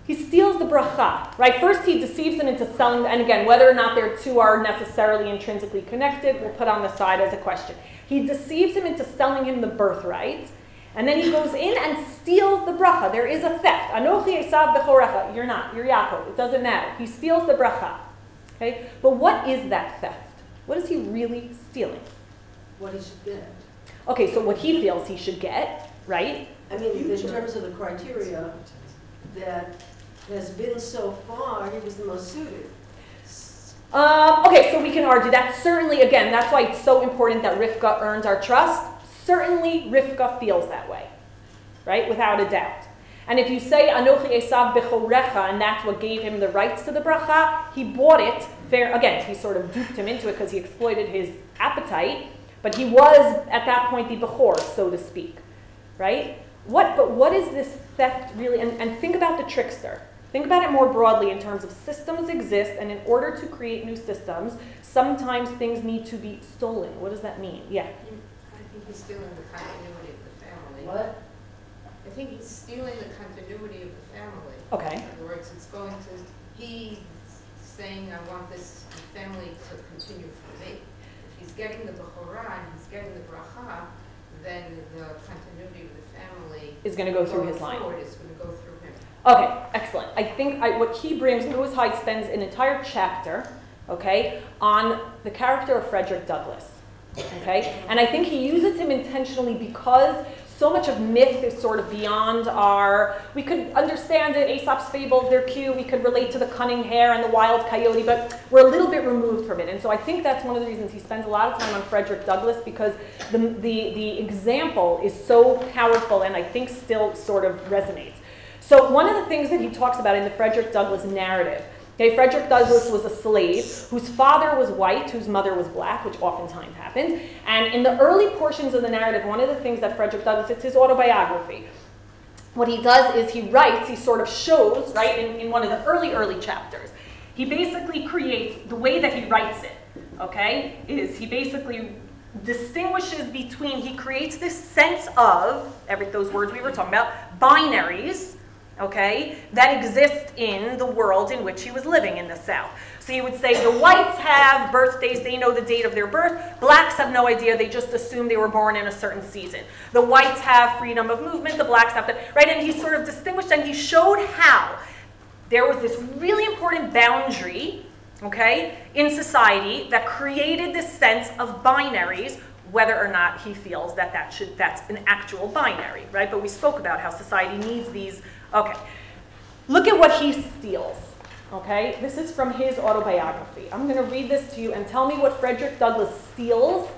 He steals the bracha, right? First, he deceives them into selling, and again, whether or not their two are necessarily intrinsically connected, we'll put on the side as a question. He deceives him into selling him the birthright, and then he goes in and steals the bracha. There is a theft. Anochi Esav bechorecha. You're not. You're Yaakov. It doesn't matter. He steals the bracha. Okay? But what is that theft? What is he really stealing? What he should get. Okay, so what he feels he should get, right? I mean, in terms of the criteria that has been so far, he was the most suited. Um, okay, so we can argue that certainly, again, that's why it's so important that Rivka earns our trust. Certainly, Rivka feels that way, right? Without a doubt. And if you say Anochi Esav bechorecha, and that's what gave him the rights to the bracha, he bought it. Fair again, he sort of duped him into it because he exploited his appetite. But he was at that point the bechor, so to speak, right? What? But what is this theft really? And, and think about the trickster. Think about it more broadly in terms of systems exist, and in order to create new systems, sometimes things need to be stolen. What does that mean? Yeah. I think he's stealing the continuity of the family. What? I think he's stealing the continuity of the family. Okay. In other words, it's going to, he's saying, I want this family to continue for me. If he's getting the Bechorah and he's getting the Bracha, then the continuity of the family. Is going to go through his line. is going to go through him. Okay, excellent. I think I, what he brings, Lewis Hyde spends an entire chapter, okay, on the character of Frederick Douglass. Okay? And I think he uses him intentionally because so much of myth is sort of beyond our. We could understand it, Aesop's fables, they're cute. We could relate to the cunning hare and the wild coyote, but we're a little bit removed from it. And so I think that's one of the reasons he spends a lot of time on Frederick Douglass because the, the, the example is so powerful and I think still sort of resonates. So one of the things that he talks about in the Frederick Douglass narrative, okay, Frederick Douglass was a slave whose father was white, whose mother was black, which oftentimes happened. And in the early portions of the narrative, one of the things that Frederick Douglass, it's his autobiography. What he does is he writes, he sort of shows, right, in, in one of the early, early chapters, he basically creates, the way that he writes it, okay, is he basically distinguishes between, he creates this sense of, every, those words we were talking about, binaries, okay, that exist in the world in which he was living in the South. So you would say the whites have birthdays, they know the date of their birth. Blacks have no idea, they just assume they were born in a certain season. The whites have freedom of movement, the blacks have to, right? And he sort of distinguished and he showed how there was this really important boundary, okay, in society that created this sense of binaries whether or not he feels that that should that's an actual binary, right? But we spoke about how society needs these. Okay. Look at what he steals. Okay? This is from his autobiography. I'm going to read this to you and tell me what Frederick Douglass steals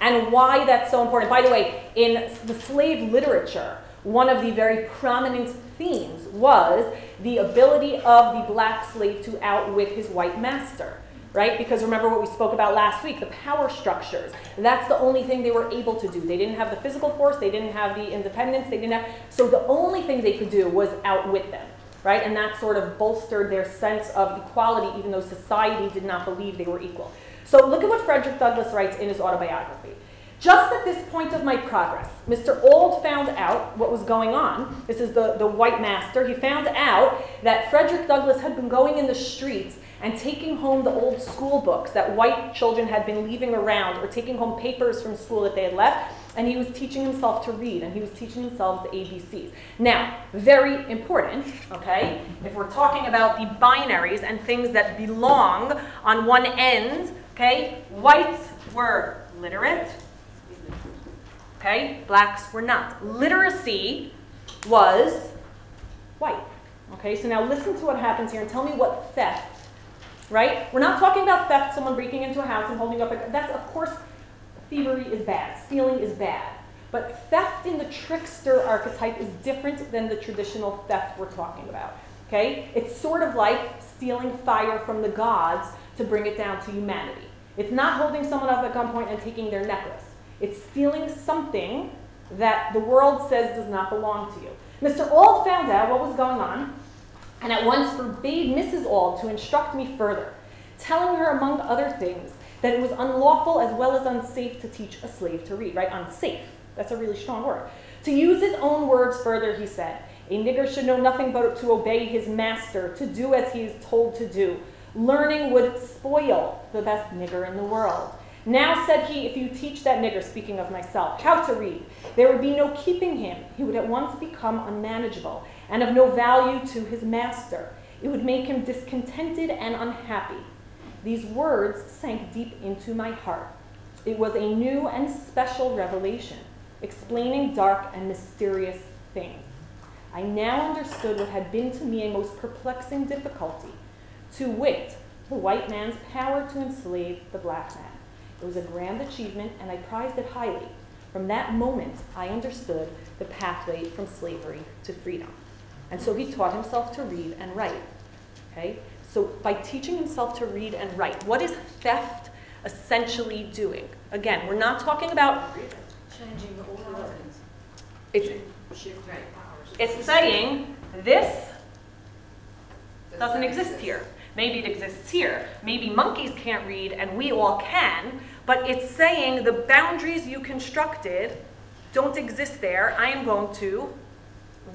and why that's so important. By the way, in the slave literature, one of the very prominent themes was the ability of the black slave to outwit his white master right? Because remember what we spoke about last week, the power structures. That's the only thing they were able to do. They didn't have the physical force, they didn't have the independence, they didn't have, so the only thing they could do was outwit them, right? And that sort of bolstered their sense of equality, even though society did not believe they were equal. So look at what Frederick Douglass writes in his autobiography. Just at this point of my progress, Mr. Auld found out what was going on. This is the, the white master. He found out that Frederick Douglass had been going in the streets and taking home the old school books that white children had been leaving around or taking home papers from school that they had left and he was teaching himself to read and he was teaching himself the ABCs. Now, very important, okay, if we're talking about the binaries and things that belong on one end, okay, whites were literate, okay, blacks were not. Literacy was white, okay, so now listen to what happens here and tell me what theft right? We're not talking about theft, someone breaking into a house and holding up a that's of course thievery is bad, stealing is bad. But theft in the trickster archetype is different than the traditional theft we're talking about. Okay? It's sort of like stealing fire from the gods to bring it down to humanity. It's not holding someone up at gunpoint and taking their necklace. It's stealing something that the world says does not belong to you. Mr. Auld found out what was going on and at once forbade Mrs. Auld to instruct me further, telling her, among other things, that it was unlawful as well as unsafe to teach a slave to read, right? Unsafe. That's a really strong word. To use his own words further, he said, a nigger should know nothing but to obey his master, to do as he is told to do. Learning would spoil the best nigger in the world. Now, said he, if you teach that nigger, speaking of myself, how to read, there would be no keeping him. He would at once become unmanageable and of no value to his master. It would make him discontented and unhappy. These words sank deep into my heart. It was a new and special revelation, explaining dark and mysterious things. I now understood what had been to me a most perplexing difficulty, to wit, the white man's power to enslave the black man. It was a grand achievement, and I prized it highly. From that moment, I understood the pathway from slavery to freedom. And so he taught himself to read and write. Okay? So by teaching himself to read and write, what is theft essentially doing? Again, we're not talking about Changing the order. it's it's saying this doesn't exist here. Maybe it exists here. Maybe monkeys can't read and we all can, but it's saying the boundaries you constructed don't exist there. I am going to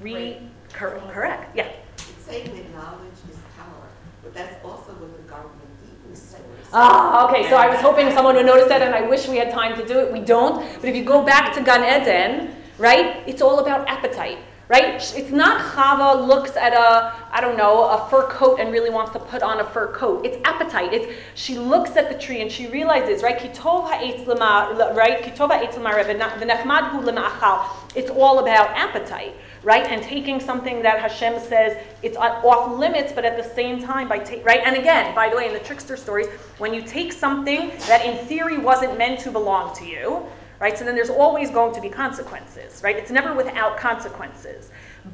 re cor- correct. Yeah. It's saying that knowledge is power, but that's also what the government says. Ah, okay. So I was hoping someone would notice that, and I wish we had time to do it. We don't. But if you go back to Gan Eden, right, it's all about appetite, right? It's not Chava looks at a, I don't know, a fur coat and really wants to put on a fur coat. It's appetite. It's she looks at the tree and she realizes, right? Kitov ha'etz lema, right? Kitov ha'etz lema v'nechmad hu lema'achal. It's all about appetite right? And taking something that Hashem says it's off limits, but at the same time, by ta- right? And again, by the way, in the trickster stories, when you take something that in theory wasn't meant to belong to you, right? So then there's always going to be consequences, right? It's never without consequences.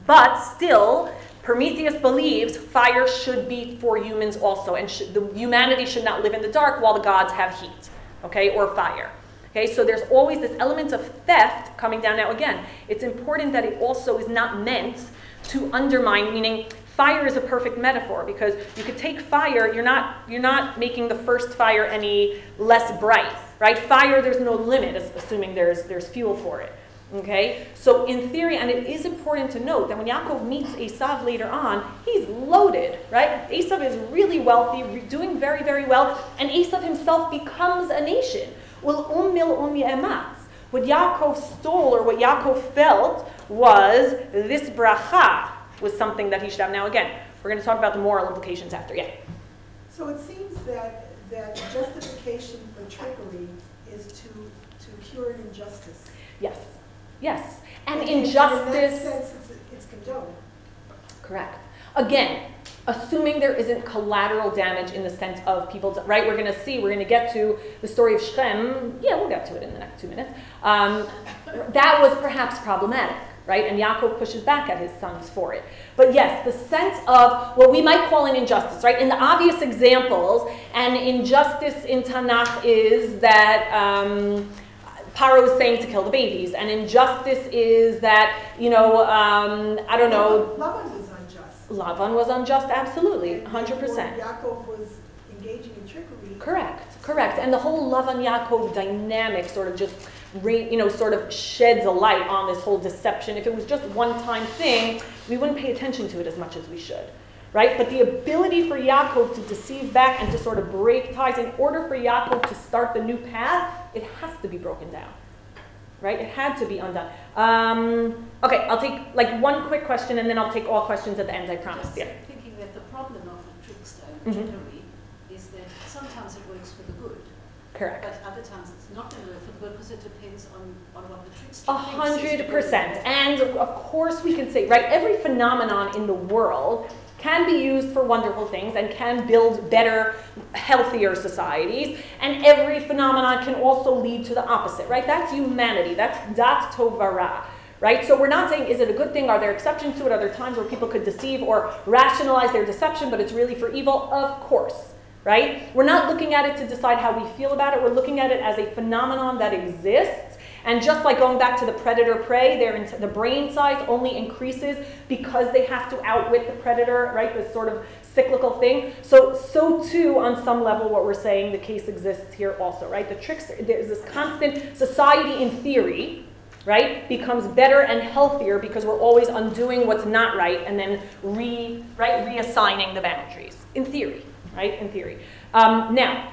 But still, Prometheus believes fire should be for humans also, and the humanity should not live in the dark while the gods have heat, okay, or fire. Okay, so there's always this element of theft coming down. Now, again, it's important that it also is not meant to undermine, meaning fire is a perfect metaphor because you could take fire, you're not, you're not making the first fire any less bright, right? Fire, there's no limit, assuming there's, there's fuel for it. Okay, so in theory, and it is important to note that when Yaakov meets Esav later on, he's loaded, right? Esav is really wealthy, doing very, very well, and Esav himself becomes a nation. Well, ummil um ematz. What Yaakov stole or what Yaakov felt was this bracha was something that he should have. Now, again, we're going to talk about the moral implications after. Yeah. So it seems that, that justification trickery is to, to cure an injustice. Yes. Yes. And in- In that injustice. sense, it's, it's condoned. Correct. Again, assuming there isn't collateral damage in the sense of people, right? We're going to see, we're going to get to the story of Shechem. Yeah, we'll get to it in the next two minutes. Um, that was perhaps problematic, right? And Yaakov pushes back at his sons for it. But yes, the sense of what we might call an injustice, right? In the obvious examples, an injustice in Tanakh is that. Um, Paro is saying to kill the babies, and injustice is that, you know, um, I don't know, Lavan was unjust. Lavan was unjust, absolutely, 100%. therefore Yaakov was engaging in trickery. Correct, correct. And the whole Lavan Yaakov dynamic sort of just, you know, sort of sheds a light on this whole deception. If it was just one time thing, we wouldn't pay attention to it as much as we should. Right? But the ability for Yaakov to deceive back and to sort of break ties, in order for Yaakov to start the new path, it has to be broken down. Right? It had to be undone. Um, okay, I'll take like one quick question and then I'll take all questions at the end, I promise. Just Yeah. thinking that the problem of the trickster Mhm. is that sometimes it works for the good, Correct. but other times it's not going to work for the good because it depends on, on what the trickster A hundred percent. And of course, we can say, right, every phenomenon in the world can be used for wonderful things and can build better, healthier societies. And every phenomenon can also lead to the opposite, right? That's humanity. That's dat tovara. Right? So we're not saying is it a good thing? Are there exceptions to it? Are there times where people could deceive or rationalize their deception, but it's really for evil? Of course. Right? We're not looking at it to decide how we feel about it. We're looking at it as a phenomenon that exists and just like going back to the predator prey, the brain size only increases because they have to outwit the predator, right? This sort of cyclical thing. So, so too, on some level, what we're saying, the case exists here also, right? The trickster, there's this constant society in theory, right, becomes better and healthier because we're always undoing what's not right and then re, right, reassigning the boundaries. In theory, right? In theory. Um, now,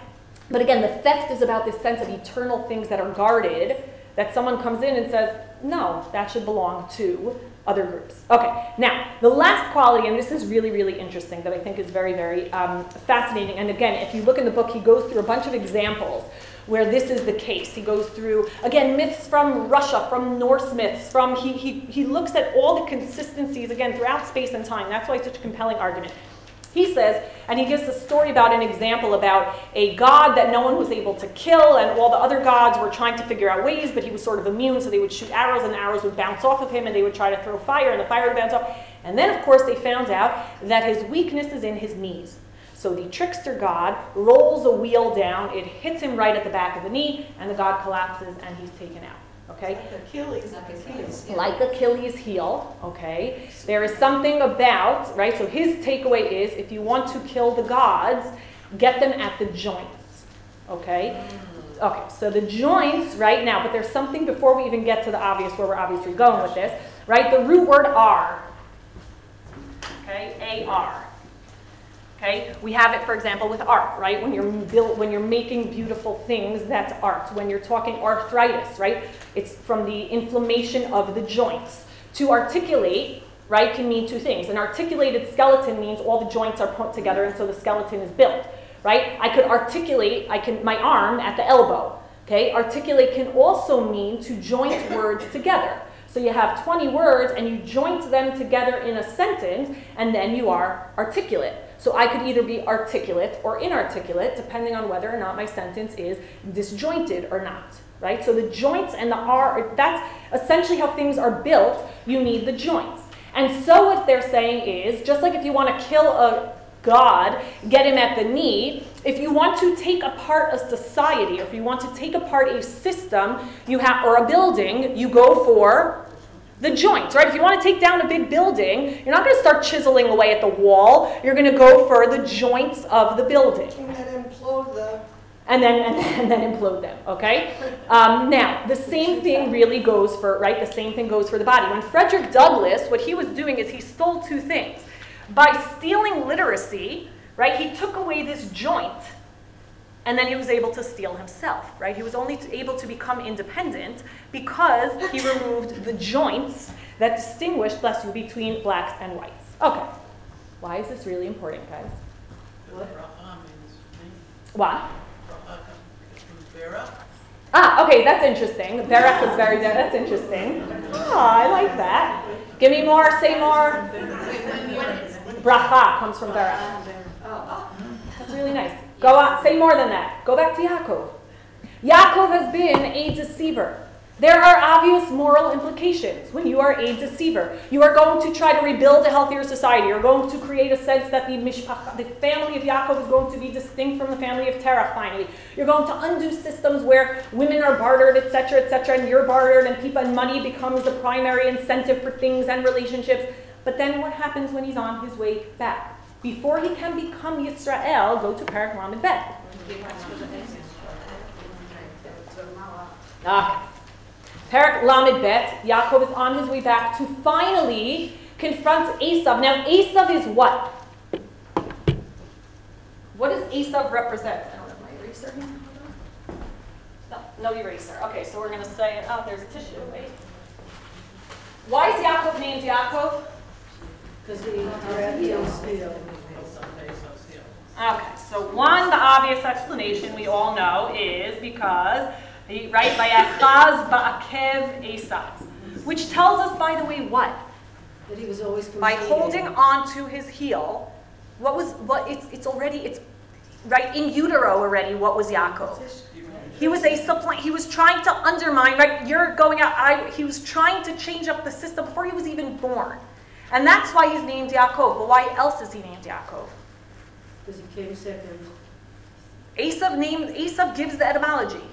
but again, the theft is about this sense of eternal things that are guarded, that someone comes in and says, no, that should belong to other groups. Okay, now, the last quality, and this is really, really interesting, that I think is very, very um, fascinating. And again, if you look in the book, he goes through a bunch of examples where this is the case. He goes through, again, myths from Russia, from Norse myths, from, he, he, he looks at all the consistencies, again, throughout space and time. That's why it's such a compelling argument. He says, and he gives a story about an example about a god that no one was able to kill, and all the other gods were trying to figure out ways, but he was sort of immune, so they would shoot arrows, and the arrows would bounce off of him, and they would try to throw fire, and the fire would bounce off. And then, of course, they found out that his weakness is in his knees. So the trickster god rolls a wheel down, it hits him right at the back of the knee, and the god collapses, and he's taken out. Okay? Like Achilles, Achilles. Achilles. like Achilles' heel, okay? There is something about, right? So his takeaway is if you want to kill the gods, get them at the joints, okay? Mm. Okay, so the joints right now, but there's something before we even get to the obvious where we're obviously going with this, right? The root word R, okay? A-R. Okay, we have it, for example, with art, right? When you're build, when you're making beautiful things, that's art. When you're talking arthritis, right? It's from the inflammation of the joints. To articulate, right, can mean two things. An articulated skeleton means all the joints are put together, and so the skeleton is built, right? I could articulate, I can my arm at the elbow. Okay, articulate can also mean to joint words together. So you have 20 words and you joint them together in a sentence, and then you are articulate. So I could either be articulate or inarticulate, depending on whether or not my sentence is disjointed or not. Right? So the joints and the R, that's essentially how things are built. You need the joints. And so what they're saying is, just like if you want to kill a God, get him at the knee. If you want to take apart a society, or if you want to take apart a system, you have or a building, you go for the joints, right? If you want to take down a big building, you're not going to start chiseling away at the wall. You're going to go for the joints of the building. Thing that implode the and then and, then- and then implode them. Okay. Um, now the same thing really goes for right. The same thing goes for the body. When Frederick Douglass, what he was doing is he stole two things. By stealing literacy, right, he took away this joint, and then he was able to steal himself. Right. He was only able to become independent because he removed the joints that distinguished, bless you, between blacks and whites. Okay. Why is this really important, guys? What? Why? Ah, okay, that's interesting. Berech was very, that's interesting. Oh, I like that. Give me more, say more. Bracha comes from Berech. Oh, oh. That's really nice. Go on, say more than that. Go back to Yaakov. Yaakov has been a deceiver. There are obvious moral implications when you are a deceiver. You are going to try to rebuild a healthier society. You're going to create a sense that the mishpacha, the family of Yaakov is going to be distinct from the family of Terah finally. You're going to undo systems where women are bartered, etc., etc., and you're bartered and people and money becomes the primary incentive for things and relationships. But then what happens when he's on his way back? Before he can become Yisrael, go to Parak Lamed Bet. Okay. Ah, Perak Lamed Bet, Yaakov is on his way back to finally confront Esav. Now, Esav is what? What does Esav represent? No, no eraser. Okay, so we're going to say, oh, there's a tissue, wait. Why is Yaakov named Yaakov? Because he grabbed the steel. Okay, so one, the obvious explanation we all know is because, the, right, Vayachaz ba'akev Esav, which tells us, by the way, what? That he was always By holding on to his heel, what was, what, it's, it's already, it's, right, in utero already, what was Yaakov? He was a supplant, he was trying to undermine, right, you're going out, I, he was trying to change up the system before he was even born. And that's why he's named Yaakov, but why else is he named Yaakov? Because he came second. Esav named Esav gives the etymology.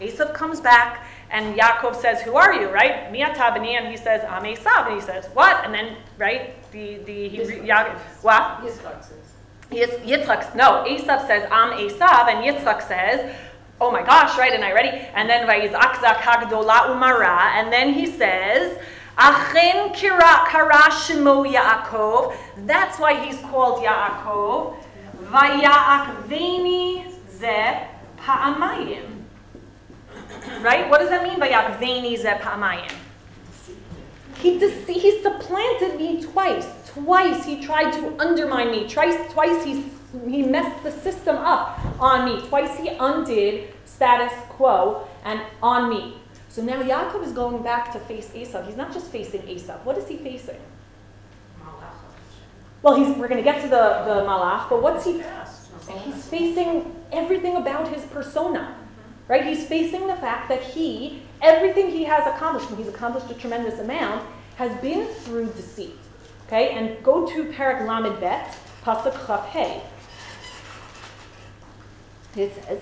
Esav comes back and Yaakov says, "Who are you?" Right? Miata b'ni, and he says, "I'm Esav," and he says, "What?" And then right, the the he, Yitzchak. Yaakov, what? Yitzchak says. Yitz- Yitzchak, no, Esav says, "I'm Esav," and Yitzchak says, "Oh my gosh!" Right? And I ready. And then Vayizakzak hagdola umara, and then he says. Achen kira kara Yaakov. That's why he's called Yaakov. Vayakveni ze pa'amayim. Right? What does that mean? Vayakveni ze pa'amayim. He, dece- he supplanted me twice. Twice he tried to undermine me. Twice, twice he, he messed the system up on me. Twice he undid status quo and on me. So now Yaakov is going back to face Esav. He's not just facing Esav. What is he facing? Malach. Well, he's, we're going to get to the, the Malach, but what's he? Facing? He's facing everything about his persona, mm-hmm. right? He's facing the fact that he, everything he has accomplished, and he's accomplished a tremendous amount, has been through deceit. Okay, and go to Parak Lamed Bet, Pasuk Chaf Hey. It says,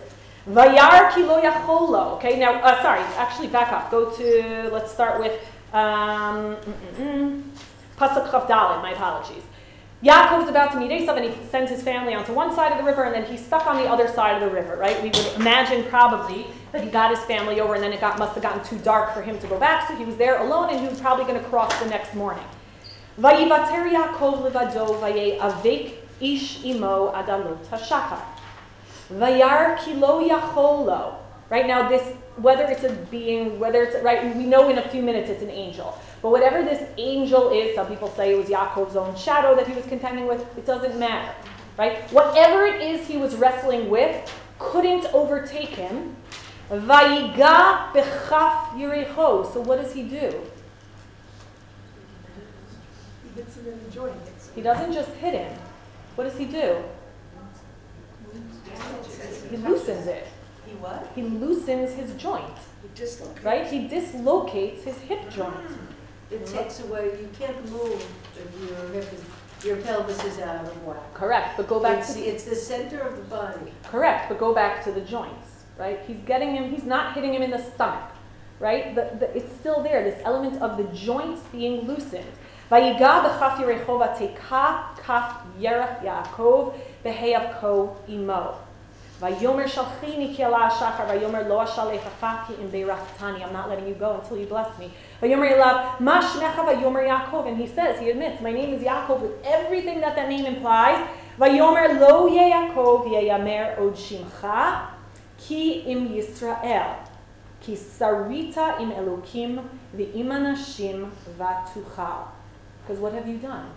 Vayar ki lo yacholo. Okay, now, uh, sorry, actually back up. Go to, let's start with um. Pasuk my apologies. Yaakov's about to meet Esav and he sends his family onto one side of the river and then he's stuck on the other side of the river, right? We would imagine probably that he got his family over and then it got, must have gotten too dark for him to go back, so he was there alone and he was probably going to cross the next morning. Vayivater Yaakov levado vaye avek ish imo adalot hashachar. Vayar kilo yacholo. Right now, this whether it's a being, whether it's right, we know in a few minutes it's an angel. But whatever this angel is, some people say it was Yaakov's own shadow that he was contending with. It doesn't matter, right? Whatever it is he was wrestling with couldn't overtake him. Vayiga bechaf yiricho. So what does he do? He hits him in the joint. He doesn't just hit him. What does he do? He loosens it. He what? He loosens his joint, He dislocated. right? He dislocates his hip joint. Ah. It takes away, you can't move if your hip is, your pelvis is out of whack. Correct, but go back It's, to it's the center of the body. correct, but go back to the joints, right? He's getting him. He's not hitting him in the stomach, right? The, the, it's still there. This element of the joints being loosened. Vayiga b'chaf yerechova teka kaf yerach Yaakov beheyav ko imo. Vayomer shalchini ki ala shachar, vayomer lo ashalechacha ki im beirachtani. I'm not letting you go until you bless me. Vayomer elav, ma shmecha vayomer Yaakov. And he says, he admits, my name is Yaakov with everything that that name implies. Vayomer lo ye Yaakov yeyamer od shimcha ki im Yisrael. Ki sarita im Elokim v'im anashim vatuchal. Because what have you done?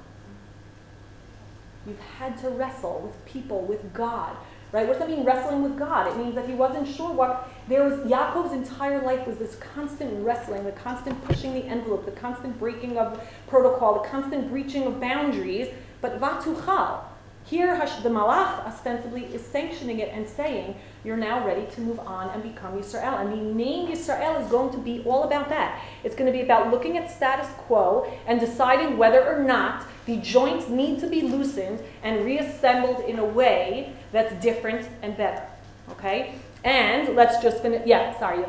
You've had to wrestle with people, with God. Right? What does that mean, wrestling with God? It means that he wasn't sure what. There was Yaakov's entire life was this constant wrestling, the constant pushing the envelope, the constant breaking of protocol, the constant breaching of boundaries. But vatuchal, here Hash- the Malach ostensibly is sanctioning it and saying, you're now ready to move on and become Yisrael. And the name Yisrael is going to be all about that. It's going to be about looking at status quo and deciding whether or not the joints need to be loosened and reassembled in a way that's different and better. Okay? And let's just finish. Yeah, sorry.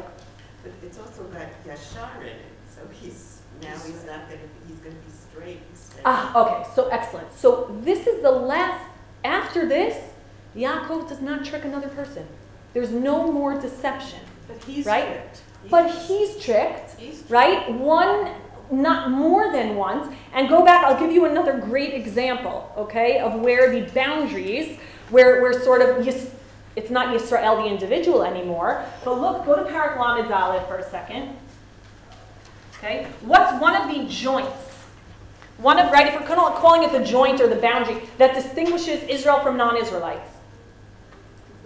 But it's also got Yashar in it, so he's, now he's not gonna, be he's gonna be straight instead. Ah, okay, so excellent. So this is the last, after this, Yaakov does not trick another person. There's no more deception. But he's Right? tricked. But he's tricked, He's right? One, not more than once. And go back, I'll give you another great example, okay, of where the boundaries, where we're sort of, it's not Yisrael the individual anymore. But look, go to Parak Lamed for a second. Okay, what's one of the joints? One of, right, if we're calling it the joint or the boundary that distinguishes Israel from non Israelites?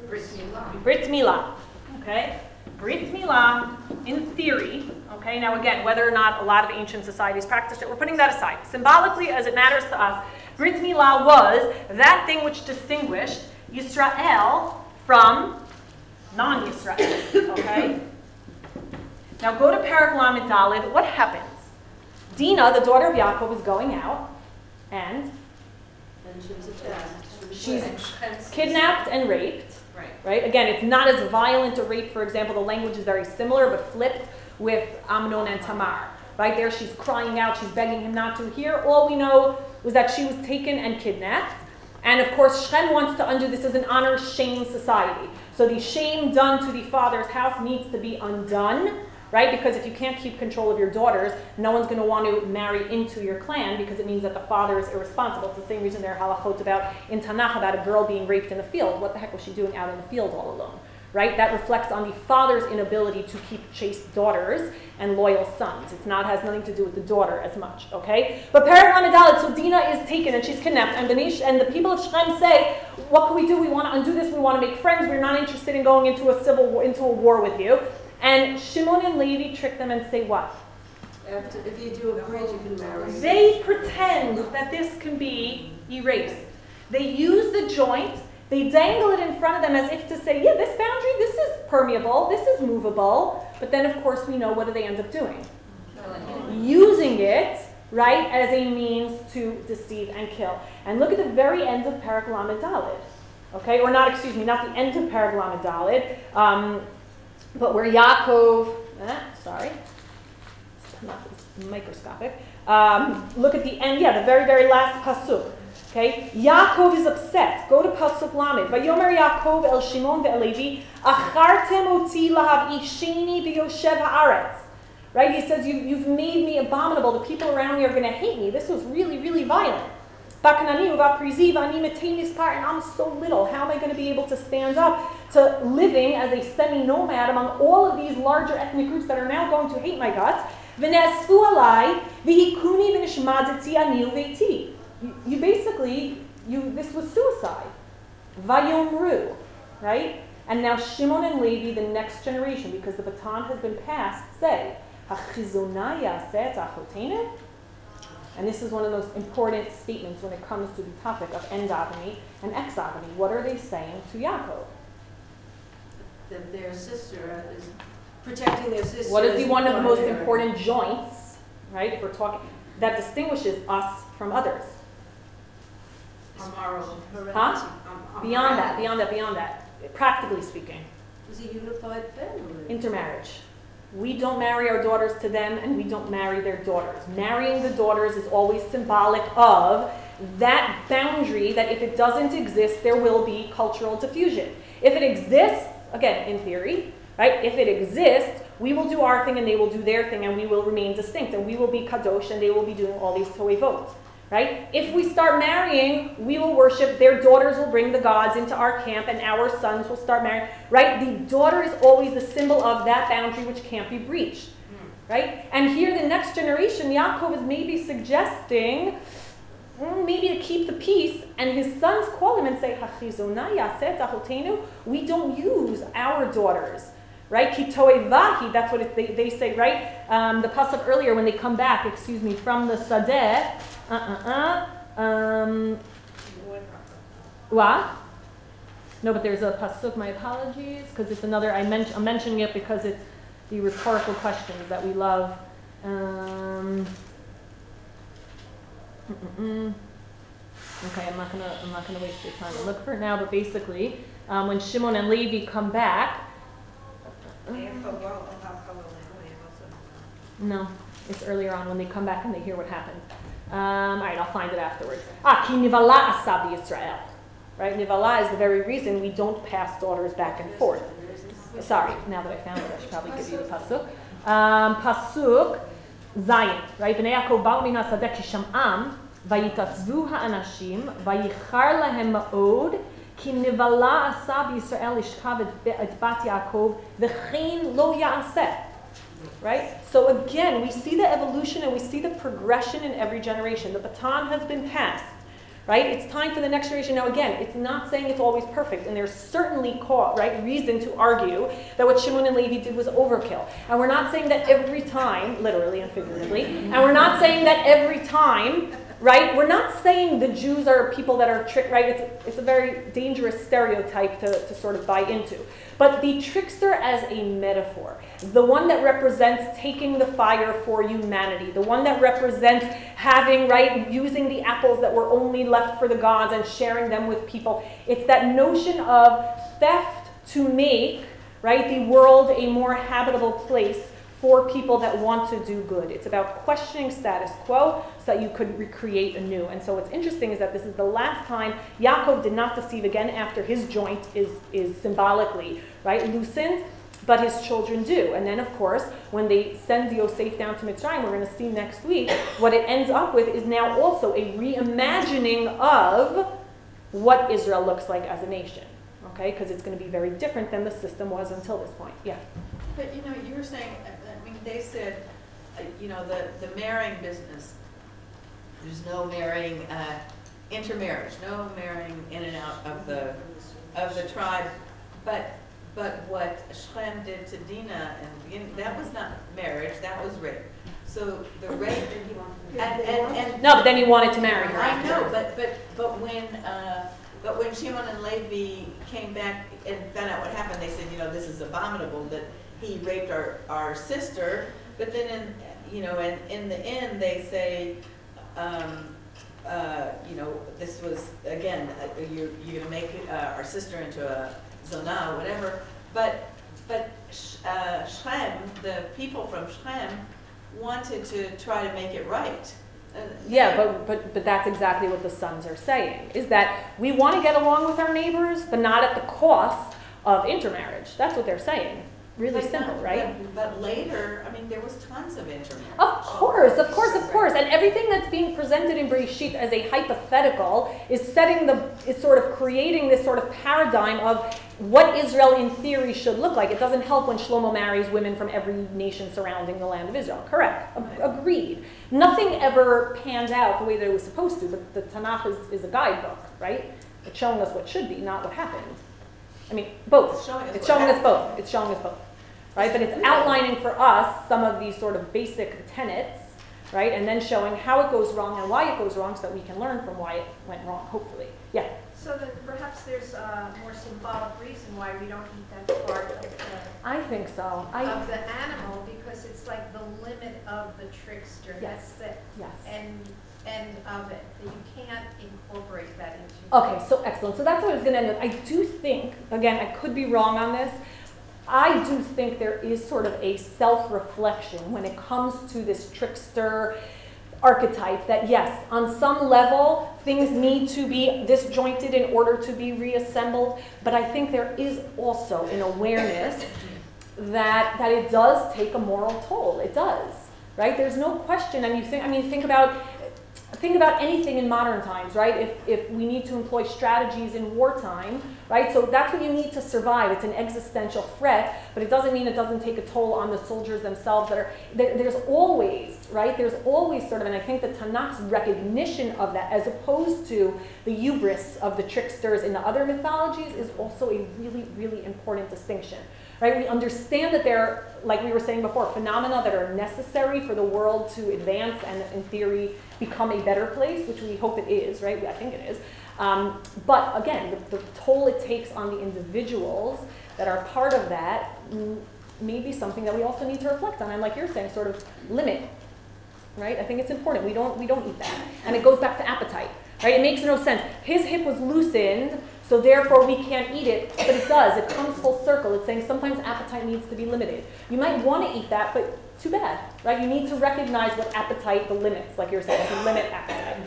Brit Milah. Brit Milah, okay? Brit Milah, in theory, okay, now again, whether or not a lot of ancient societies practiced it, we're putting that aside. Symbolically, as it matters to us, Brit Milah was that thing which distinguished Israel from non-Israel, okay? Now go to Parak Lamed Daled, what happens? Dina, the daughter of Yaakov, is going out, and And she was she's And kidnapped and raped. Right. right? Again, it's not as violent a rape, for example, the language is very similar, but flipped with Amnon and Tamar. Right there, she's crying out, she's begging him not to. Here, all we know was that she was taken and kidnapped. And of course, Shem wants to undo this as an honor shame society. So the shame done to the father's house needs to be undone, right? Because if you can't keep control of your daughters, no one's going to want to marry into your clan because it means that the father is irresponsible. It's the same reason there are halachot about in Tanakh about a girl being raped in the field. What the heck was she doing out in the field all alone? Right? That reflects on the father's inability to keep chaste daughters and loyal sons. It's not has nothing to do with the daughter as much. Okay? But Parak Dalet, so Dinah is taken and she's kidnapped, and Benish and the people of Shechem say, "What can we do? We want to undo this. We want to make friends. We're not interested in going into a civil war, into a war with you." And Shimon and Levi trick them and say what? After, if you do a bridge, you can marry. They pretend that this can be erased. They use the joint, they dangle it in front of them as if to say, yeah, this boundary, this is permeable, this is movable. But then, of course, we know what do they end up doing? Using it, right, as a means to deceive and kill. And look at the very end of Parak Lamed Okay, or not, excuse me, not the end of Parak Lamed um, but where Yaakov, eh, sorry, microscopic. Um, look at the end, yeah, the very, very last pasuk. Okay, Yaakov is upset. Go to pasuk lamed. Vayomer Yaakov el Shimon ve'el Levi, achartem oti lahav ishini b'yoshev haaretz. Right? He says, you, you've made me abominable. The people around me are going to hate me. This was really, really violent. And I'm so little. How am I going to be able to stand up to living as a semi-nomad among all of these larger ethnic groups that are now going to hate my guts? V'ne'asfu alai v'hikuni v'nishmadeti ani uveiti. You- You basically, you this was suicide. Vayomru, right? And now Shimon and Levi, the next generation, because the baton has been passed, say, "Hachizonai yaseh? And this is one of those important statements when it comes to the topic of endogamy and exogamy. What are they saying to Yaakov? That their sister is protecting their sister. What is the one of the most important joints, right? If we're talking that distinguishes us from others. Huh? Beyond that, beyond that, beyond that. Practically speaking, It was a unified family. intermarriage. We don't marry our daughters to them, and we don't marry their daughters. Marrying the daughters is always symbolic of that boundary that if it doesn't exist, there will be cultural diffusion. If it exists, again, in theory, right? If it exists, we will do our thing and they will do their thing and we will remain distinct and we will be kadosh and they will be doing all these toevot, right? If we start marrying, we will worship, their daughters will bring the gods into our camp and our sons will start marrying, right? The daughter is always the symbol of that boundary which can't be breached, right? And here the next generation, Yaakov is maybe suggesting mm, maybe to keep the peace, and his sons call him and say, "Hachizona yaset ahotenu." We don't use our daughters, right? Kitoevahi. That's what it, they, they say, right? Um, the pasuk earlier when they come back, excuse me, from the sadeh. Uh uh uh. Um, what? No, but there's a pasuk. My apologies, because it's another. I men- I'm mentioning it because it's the rhetorical questions that we love. Um, mm-mm-mm. Okay, I'm not gonna I'm not gonna waste your time and look for it now. But basically, um, when Shimon and Levi come back, no, it's earlier on when they come back and they hear what happened. Um, all right, I'll find it afterwards. Ah, ki nivala asabi Israel. Right, nivala is the very reason we don't pass daughters back and forth. Sorry, now that I found it, I should probably give you the pasuk. Um, pasuk Zayin, right? Vnei Yaakov ba'u min hasadeh sham'am, vayitatzvu ha'anashim, vayichar lahem ma'od, ki נבלה asab Yisrael לשכב את בת Yaakov, וכן lo יעשה. Right? So again, we see the evolution and we see the progression in every generation. The baton has been passed. Right? It's time for the next generation. Now, again, it's not saying it's always perfect, and there's certainly cause, right, reason to argue that what Shimon and Levi did was overkill. And we're not saying that every time, literally and figuratively, and we're not saying that every time, right? We're not saying the Jews are people that are tricked, right? It's, it's a very dangerous stereotype to, to sort of buy into. But the trickster as a metaphor, the one that represents taking the fire for humanity, the one that represents having, right, using the apples that were only left for the gods and sharing them with people. It's that notion of theft to make, right, the world a more habitable place for people that want to do good. It's about questioning status quo so that you could recreate anew. And so what's interesting is that this is the last time Yaakov did not deceive again after his joint is, is symbolically, right, loosened, but his children do. And then, of course, when they send Yosef down to Mitzrayim, we're going to see next week, what it ends up with is now also a reimagining of what Israel looks like as a nation. Okay, because it's going to be very different than the system was until this point. Yeah. But, you know, you were saying, I mean, they said, uh, you know, the, the marrying business, there's no marrying, uh, intermarriage, no marrying in and out of the, of the tribe. But, but what Shechem did to Dinah, and that was not marriage, that was rape. So the rape, and, and, and. No, but then he wanted to marry her I after. know, but, but, but when, uh, but when Shimon and Levi came back and found out what happened, they said, you know, this is abominable that he raped our, our sister. But then in, you know, and in the end, they say, um, uh, you know, this was, again, uh, you're, you're gonna make, uh, our sister into a zona, whatever. But, but, uh, Shechem, the people from Shechem wanted to try to make it right. Uh, Yeah, but, but, but that's exactly what the sons are saying, is that we want to get along with our neighbors, but not at the cost of intermarriage. That's what they're saying. Really But simple, not- right? But but later, I mean, there was tons of intermarriage. Of course, of course, of course. And everything that's being presented in Bereshit as a hypothetical is setting the, is sort of creating this sort of paradigm of what Israel in theory should look like. It doesn't help when Shlomo marries women from every nation surrounding the land of Israel. Correct. Ag- Agreed. Nothing ever pans out the way that it was supposed to, but the Tanakh is, is a guidebook, right? It's showing us what should be, not what happened. I mean, both. It's showing us It's showing us both. It's showing us both right? But it's outlining for us some of these sort of basic tenets, right? And then showing how it goes wrong and why it goes wrong so that we can learn from why it went wrong, hopefully. Yeah. So then perhaps there's a more symbolic reason why we don't eat that part of the, I think so. I, of the animal, because it's like the limit of the trickster. Yes. That's the yes. end, end of it, that you can't incorporate that into. Okay, so excellent. So that's what I was going to end with. I do think, again, I could be wrong on this. I do think there is sort of a self reflection when it comes to this trickster archetype that yes, on some level, things need to be disjointed in order to be reassembled, but I think there is also an awareness that, that it does take a moral toll. It does, right? There's no question. And you think, I mean, think about, think about anything in modern times, right? If, if we need to employ strategies in wartime, right? So that's what you need to survive. It's an existential threat, but it doesn't mean it doesn't take a toll on the soldiers themselves that are, there, there's always, right? There's always sort of, and I think the Tanakh's recognition of that as opposed to the hubris of the tricksters in the other mythologies is also a really, really important distinction right? We understand that they're, like we were saying before, phenomena that are necessary for the world to advance and, in theory, become a better place, which we hope it is, right? I think it is. Um, but again, the, the, toll it takes on the individuals that are part of that may be something that we also need to reflect on. And like you're saying, sort of limit, right? I think it's important. We don't, we don't eat that. And it goes back to appetite, right? It makes no sense. His hip was loosened so therefore, we can't eat it, but it does. It comes full circle. It's saying sometimes appetite needs to be limited. You might want to eat that, but too bad, right? You need to recognize what appetite, the limits, like you're saying, to limit appetite.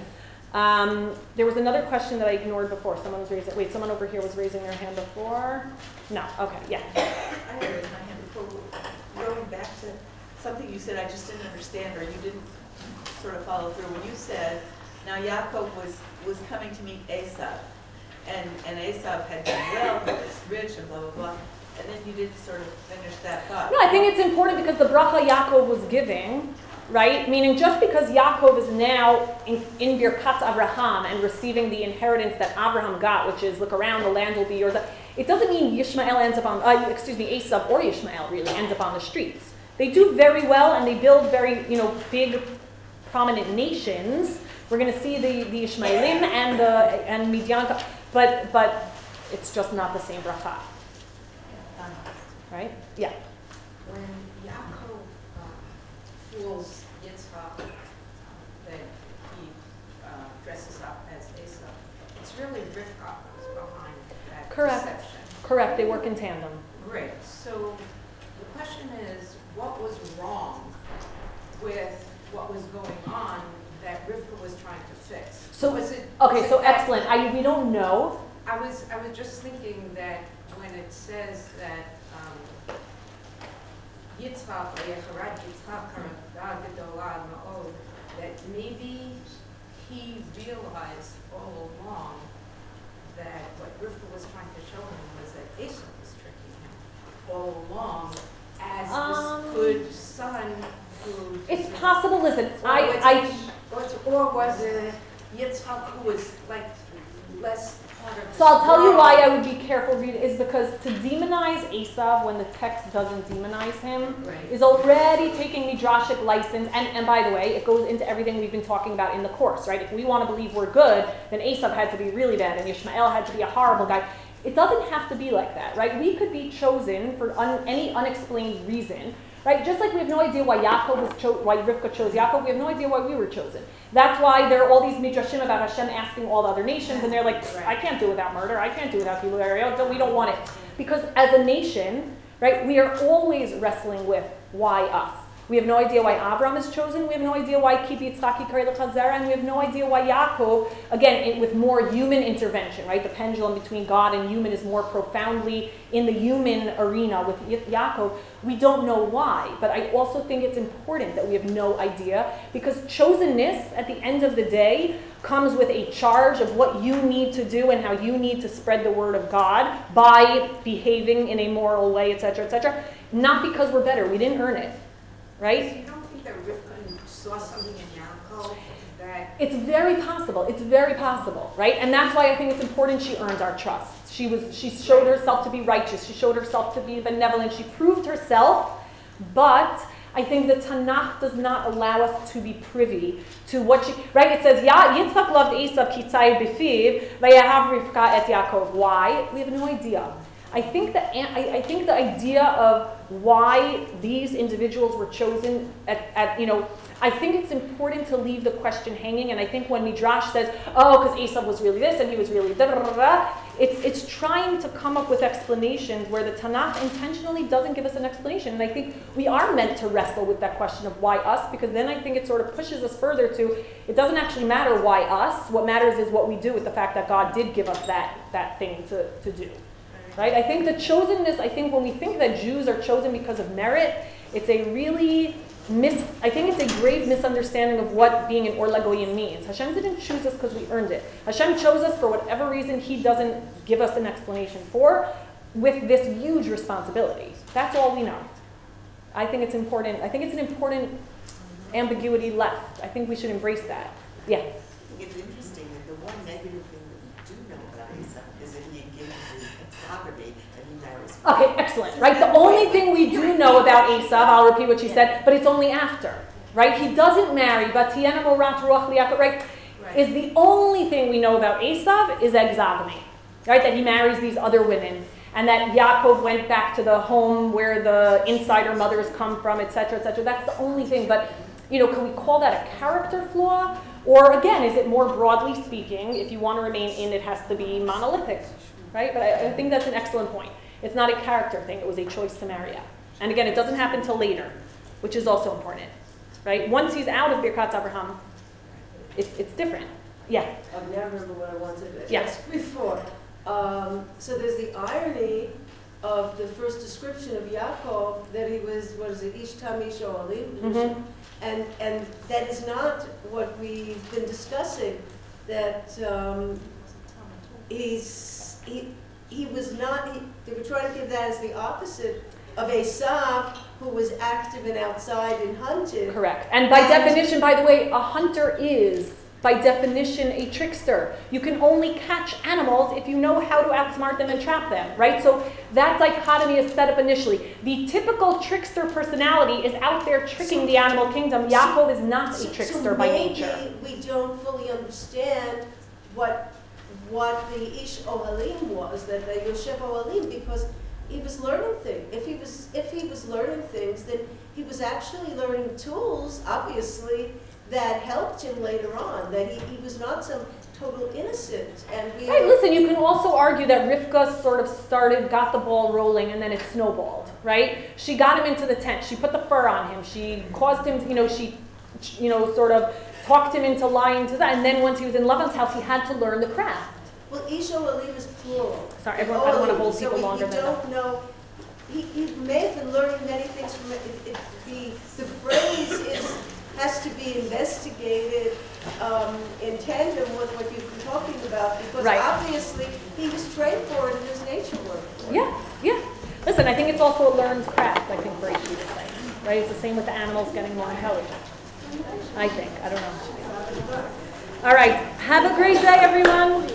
Um, there was another question that I ignored before. Someone was raising. Wait, someone over here was raising their hand before. No. Okay. Yeah. I raised my hand before. Going back to something you said, I just didn't understand, or you didn't sort of follow through. When you said, now Yaakov was was coming to meet Esau and, and Esav had done well, he was rich and blah, blah, blah. And then you didn't sort of finish that thought. No, I think it's important because the bracha Yaakov was giving, right? Meaning just because Yaakov is now in, in Birkat Abraham and receiving the inheritance that Abraham got, which is look around, the land will be yours. It doesn't mean Yishmael ends up on, uh, excuse me, Esav or Yishmael really ends up on the streets. They do very well and they build very, you know, big, prominent nations. We're going to see the, the Ishmaelim and the and Midian but, but it's just not the same bracha. Right? Yeah. When Yaakov uh, fools Yitzhak uh, that he uh, dresses up as Esau, it's really Rivka who's behind that Correct. deception. Correct. They work in tandem. Great. So the question is, what was wrong with what was going on that Rivka was trying to fix? So was it okay, was so it that- excellent. I we don't know. I was I was just thinking that when it says that um, Yitzchak Yecharat Yitzchak Karadad Gedolah Ma'od, that maybe he realized all along that what Rivka was trying to show him was that Esau was tricking him all along as Um, this good son who. It's possible. Listen, Or I was I was- uh, Or was it Yitzchak who was like less part of the So I'll tell you why? I would be careful reading is because to demonize Esav when the text doesn't demonize him Right. is already taking midrashic license. And, and by the way, it goes into everything we've been talking about in the course, right? If we want to believe we're good, then Esav had to be really bad and Ishmael had to be a horrible guy. It doesn't have to be like that, right? We could be chosen for un, any unexplained reason, right? Just like we have no idea why Yaakov was cho- why Rivka chose Yaakov, we have no idea why we were chosen. That's why there are all these midrashim about Hashem asking all the other nations, and they're like, I can't do without murder, I can't do without people, we don't want it. Because as a nation, right, we are always wrestling with why us. We have no idea why Avram is chosen. We have no idea why Ki Yitzchak Yikari L'Chazera, and we have no idea why Yaakov, again, it, with more human intervention, right? The pendulum between God and human is more profoundly in the human arena with Yaakov. We don't know why, but I also think it's important that we have no idea because chosenness, at the end of the day, comes with a charge of what you need to do and how you need to spread the word of God by behaving in a moral way, etc., etc. Not because we're better. We didn't earn it right? So you don't think that Rivka saw something in Yaakov that It's very possible. It's very possible, right? And that's why I think it's important she earned our trust. She was she showed herself to be righteous. She showed herself to be benevolent. She proved herself, but I think the Tanakh does not allow us to be privy to what she right. It says, "Ya Yitzchak loved Esav kitzai b'fiv, vayahav Rivka et Yaakov." Why? We have no idea. I think the, I, I think the idea of why these individuals were chosen at, at, you know, I think it's important to leave the question hanging, and I think when Midrash says, oh, because Esav was really this and he was really da, it's, it's trying to come up with explanations where the Tanakh intentionally doesn't give us an explanation. And I think we are meant to wrestle with that question of why us, because then I think it sort of pushes us further to it doesn't actually matter why us. What matters is what we do with the fact that God did give us that, that thing to, to do. Right? I think the chosenness, I think when we think that Jews are chosen because of merit, it's a really mis I think it's a grave misunderstanding of what being an Or Lagoyim means. Hashem didn't choose us because we earned it. Hashem chose us for whatever reason he doesn't give us an explanation for with this huge responsibility. That's all we know. I think it's important. I think it's an important ambiguity left. I think we should embrace that. Yeah. It's interesting that the one negative thing that we do know about Esau is that he engages in exogamy and he marries. Okay, excellent. Right? The only thing we do know about Esav, I'll repeat what she said, but it's only after. Right? He doesn't marry, but Tiana Morat Ruach Liakot, right? Is the only thing we know about Esav is exogamy. Right? That he marries these other women. And that Yaakov went back to the home where the insider mothers come from, etc., etc. That's the only thing. But, you know, can we call that a character flaw? Or again, is it more broadly speaking, if you want to remain in, it has to be monolithic, right? But I, I think that's an excellent point. It's not a character thing, it was a choice to marry up. And again, it doesn't happen till later, which is also important, right? Once he's out of Birkat Abraham, it's, it's different. Yeah. I now remember what I wanted to Yeah. ask before. Um, so there's the irony of the first description of Yaakov that he was, what is it, Ish Tam Ish Olim? Mhm. And, and that is not what we've been discussing, that um, he's, he, he was not, he, they were trying to give that as the opposite of Esav, who was active and outside and hunted. Correct. And by And- definition, by the way, a hunter is, by definition, a trickster. You can only catch animals if you know how to outsmart them and trap them, right? So that dichotomy is set up initially. The typical trickster personality is out there tricking the animal kingdom. Yaakov is not So- a so trickster by maybe nature. we don't fully understand what, what the Ish Ohalim was, that the Yoshev Ohalim, because he was learning things. If he was, if he was learning things, then he was actually learning tools, obviously, that helped him later on, that he, he was not some total innocent, and we. Right, listen, you can also argue that Rivka sort of started, got the ball rolling, and then it snowballed, right? She got him into the tent. She put the fur on him. She caused him, you know, she, you know, sort of talked him into lying to that. And then once he was in Lavan's house, he had to learn the craft. Well, Ish Ohalim is plural. Sorry, everyone- I don't wanna hold Ohalim, people longer So than we, we don't know, he, he may have been learning many things from it. It- it- The, the phrase is, has to be investigated um, in tandem with what you've been talking about, because Right. obviously, he was trained for it in his nature work. Yeah, yeah. Listen, I think it's also a learned craft, I think Brady was saying, right? It's the same with the animals getting more intelligent. I think, I don't know. All right. Have a great day, everyone.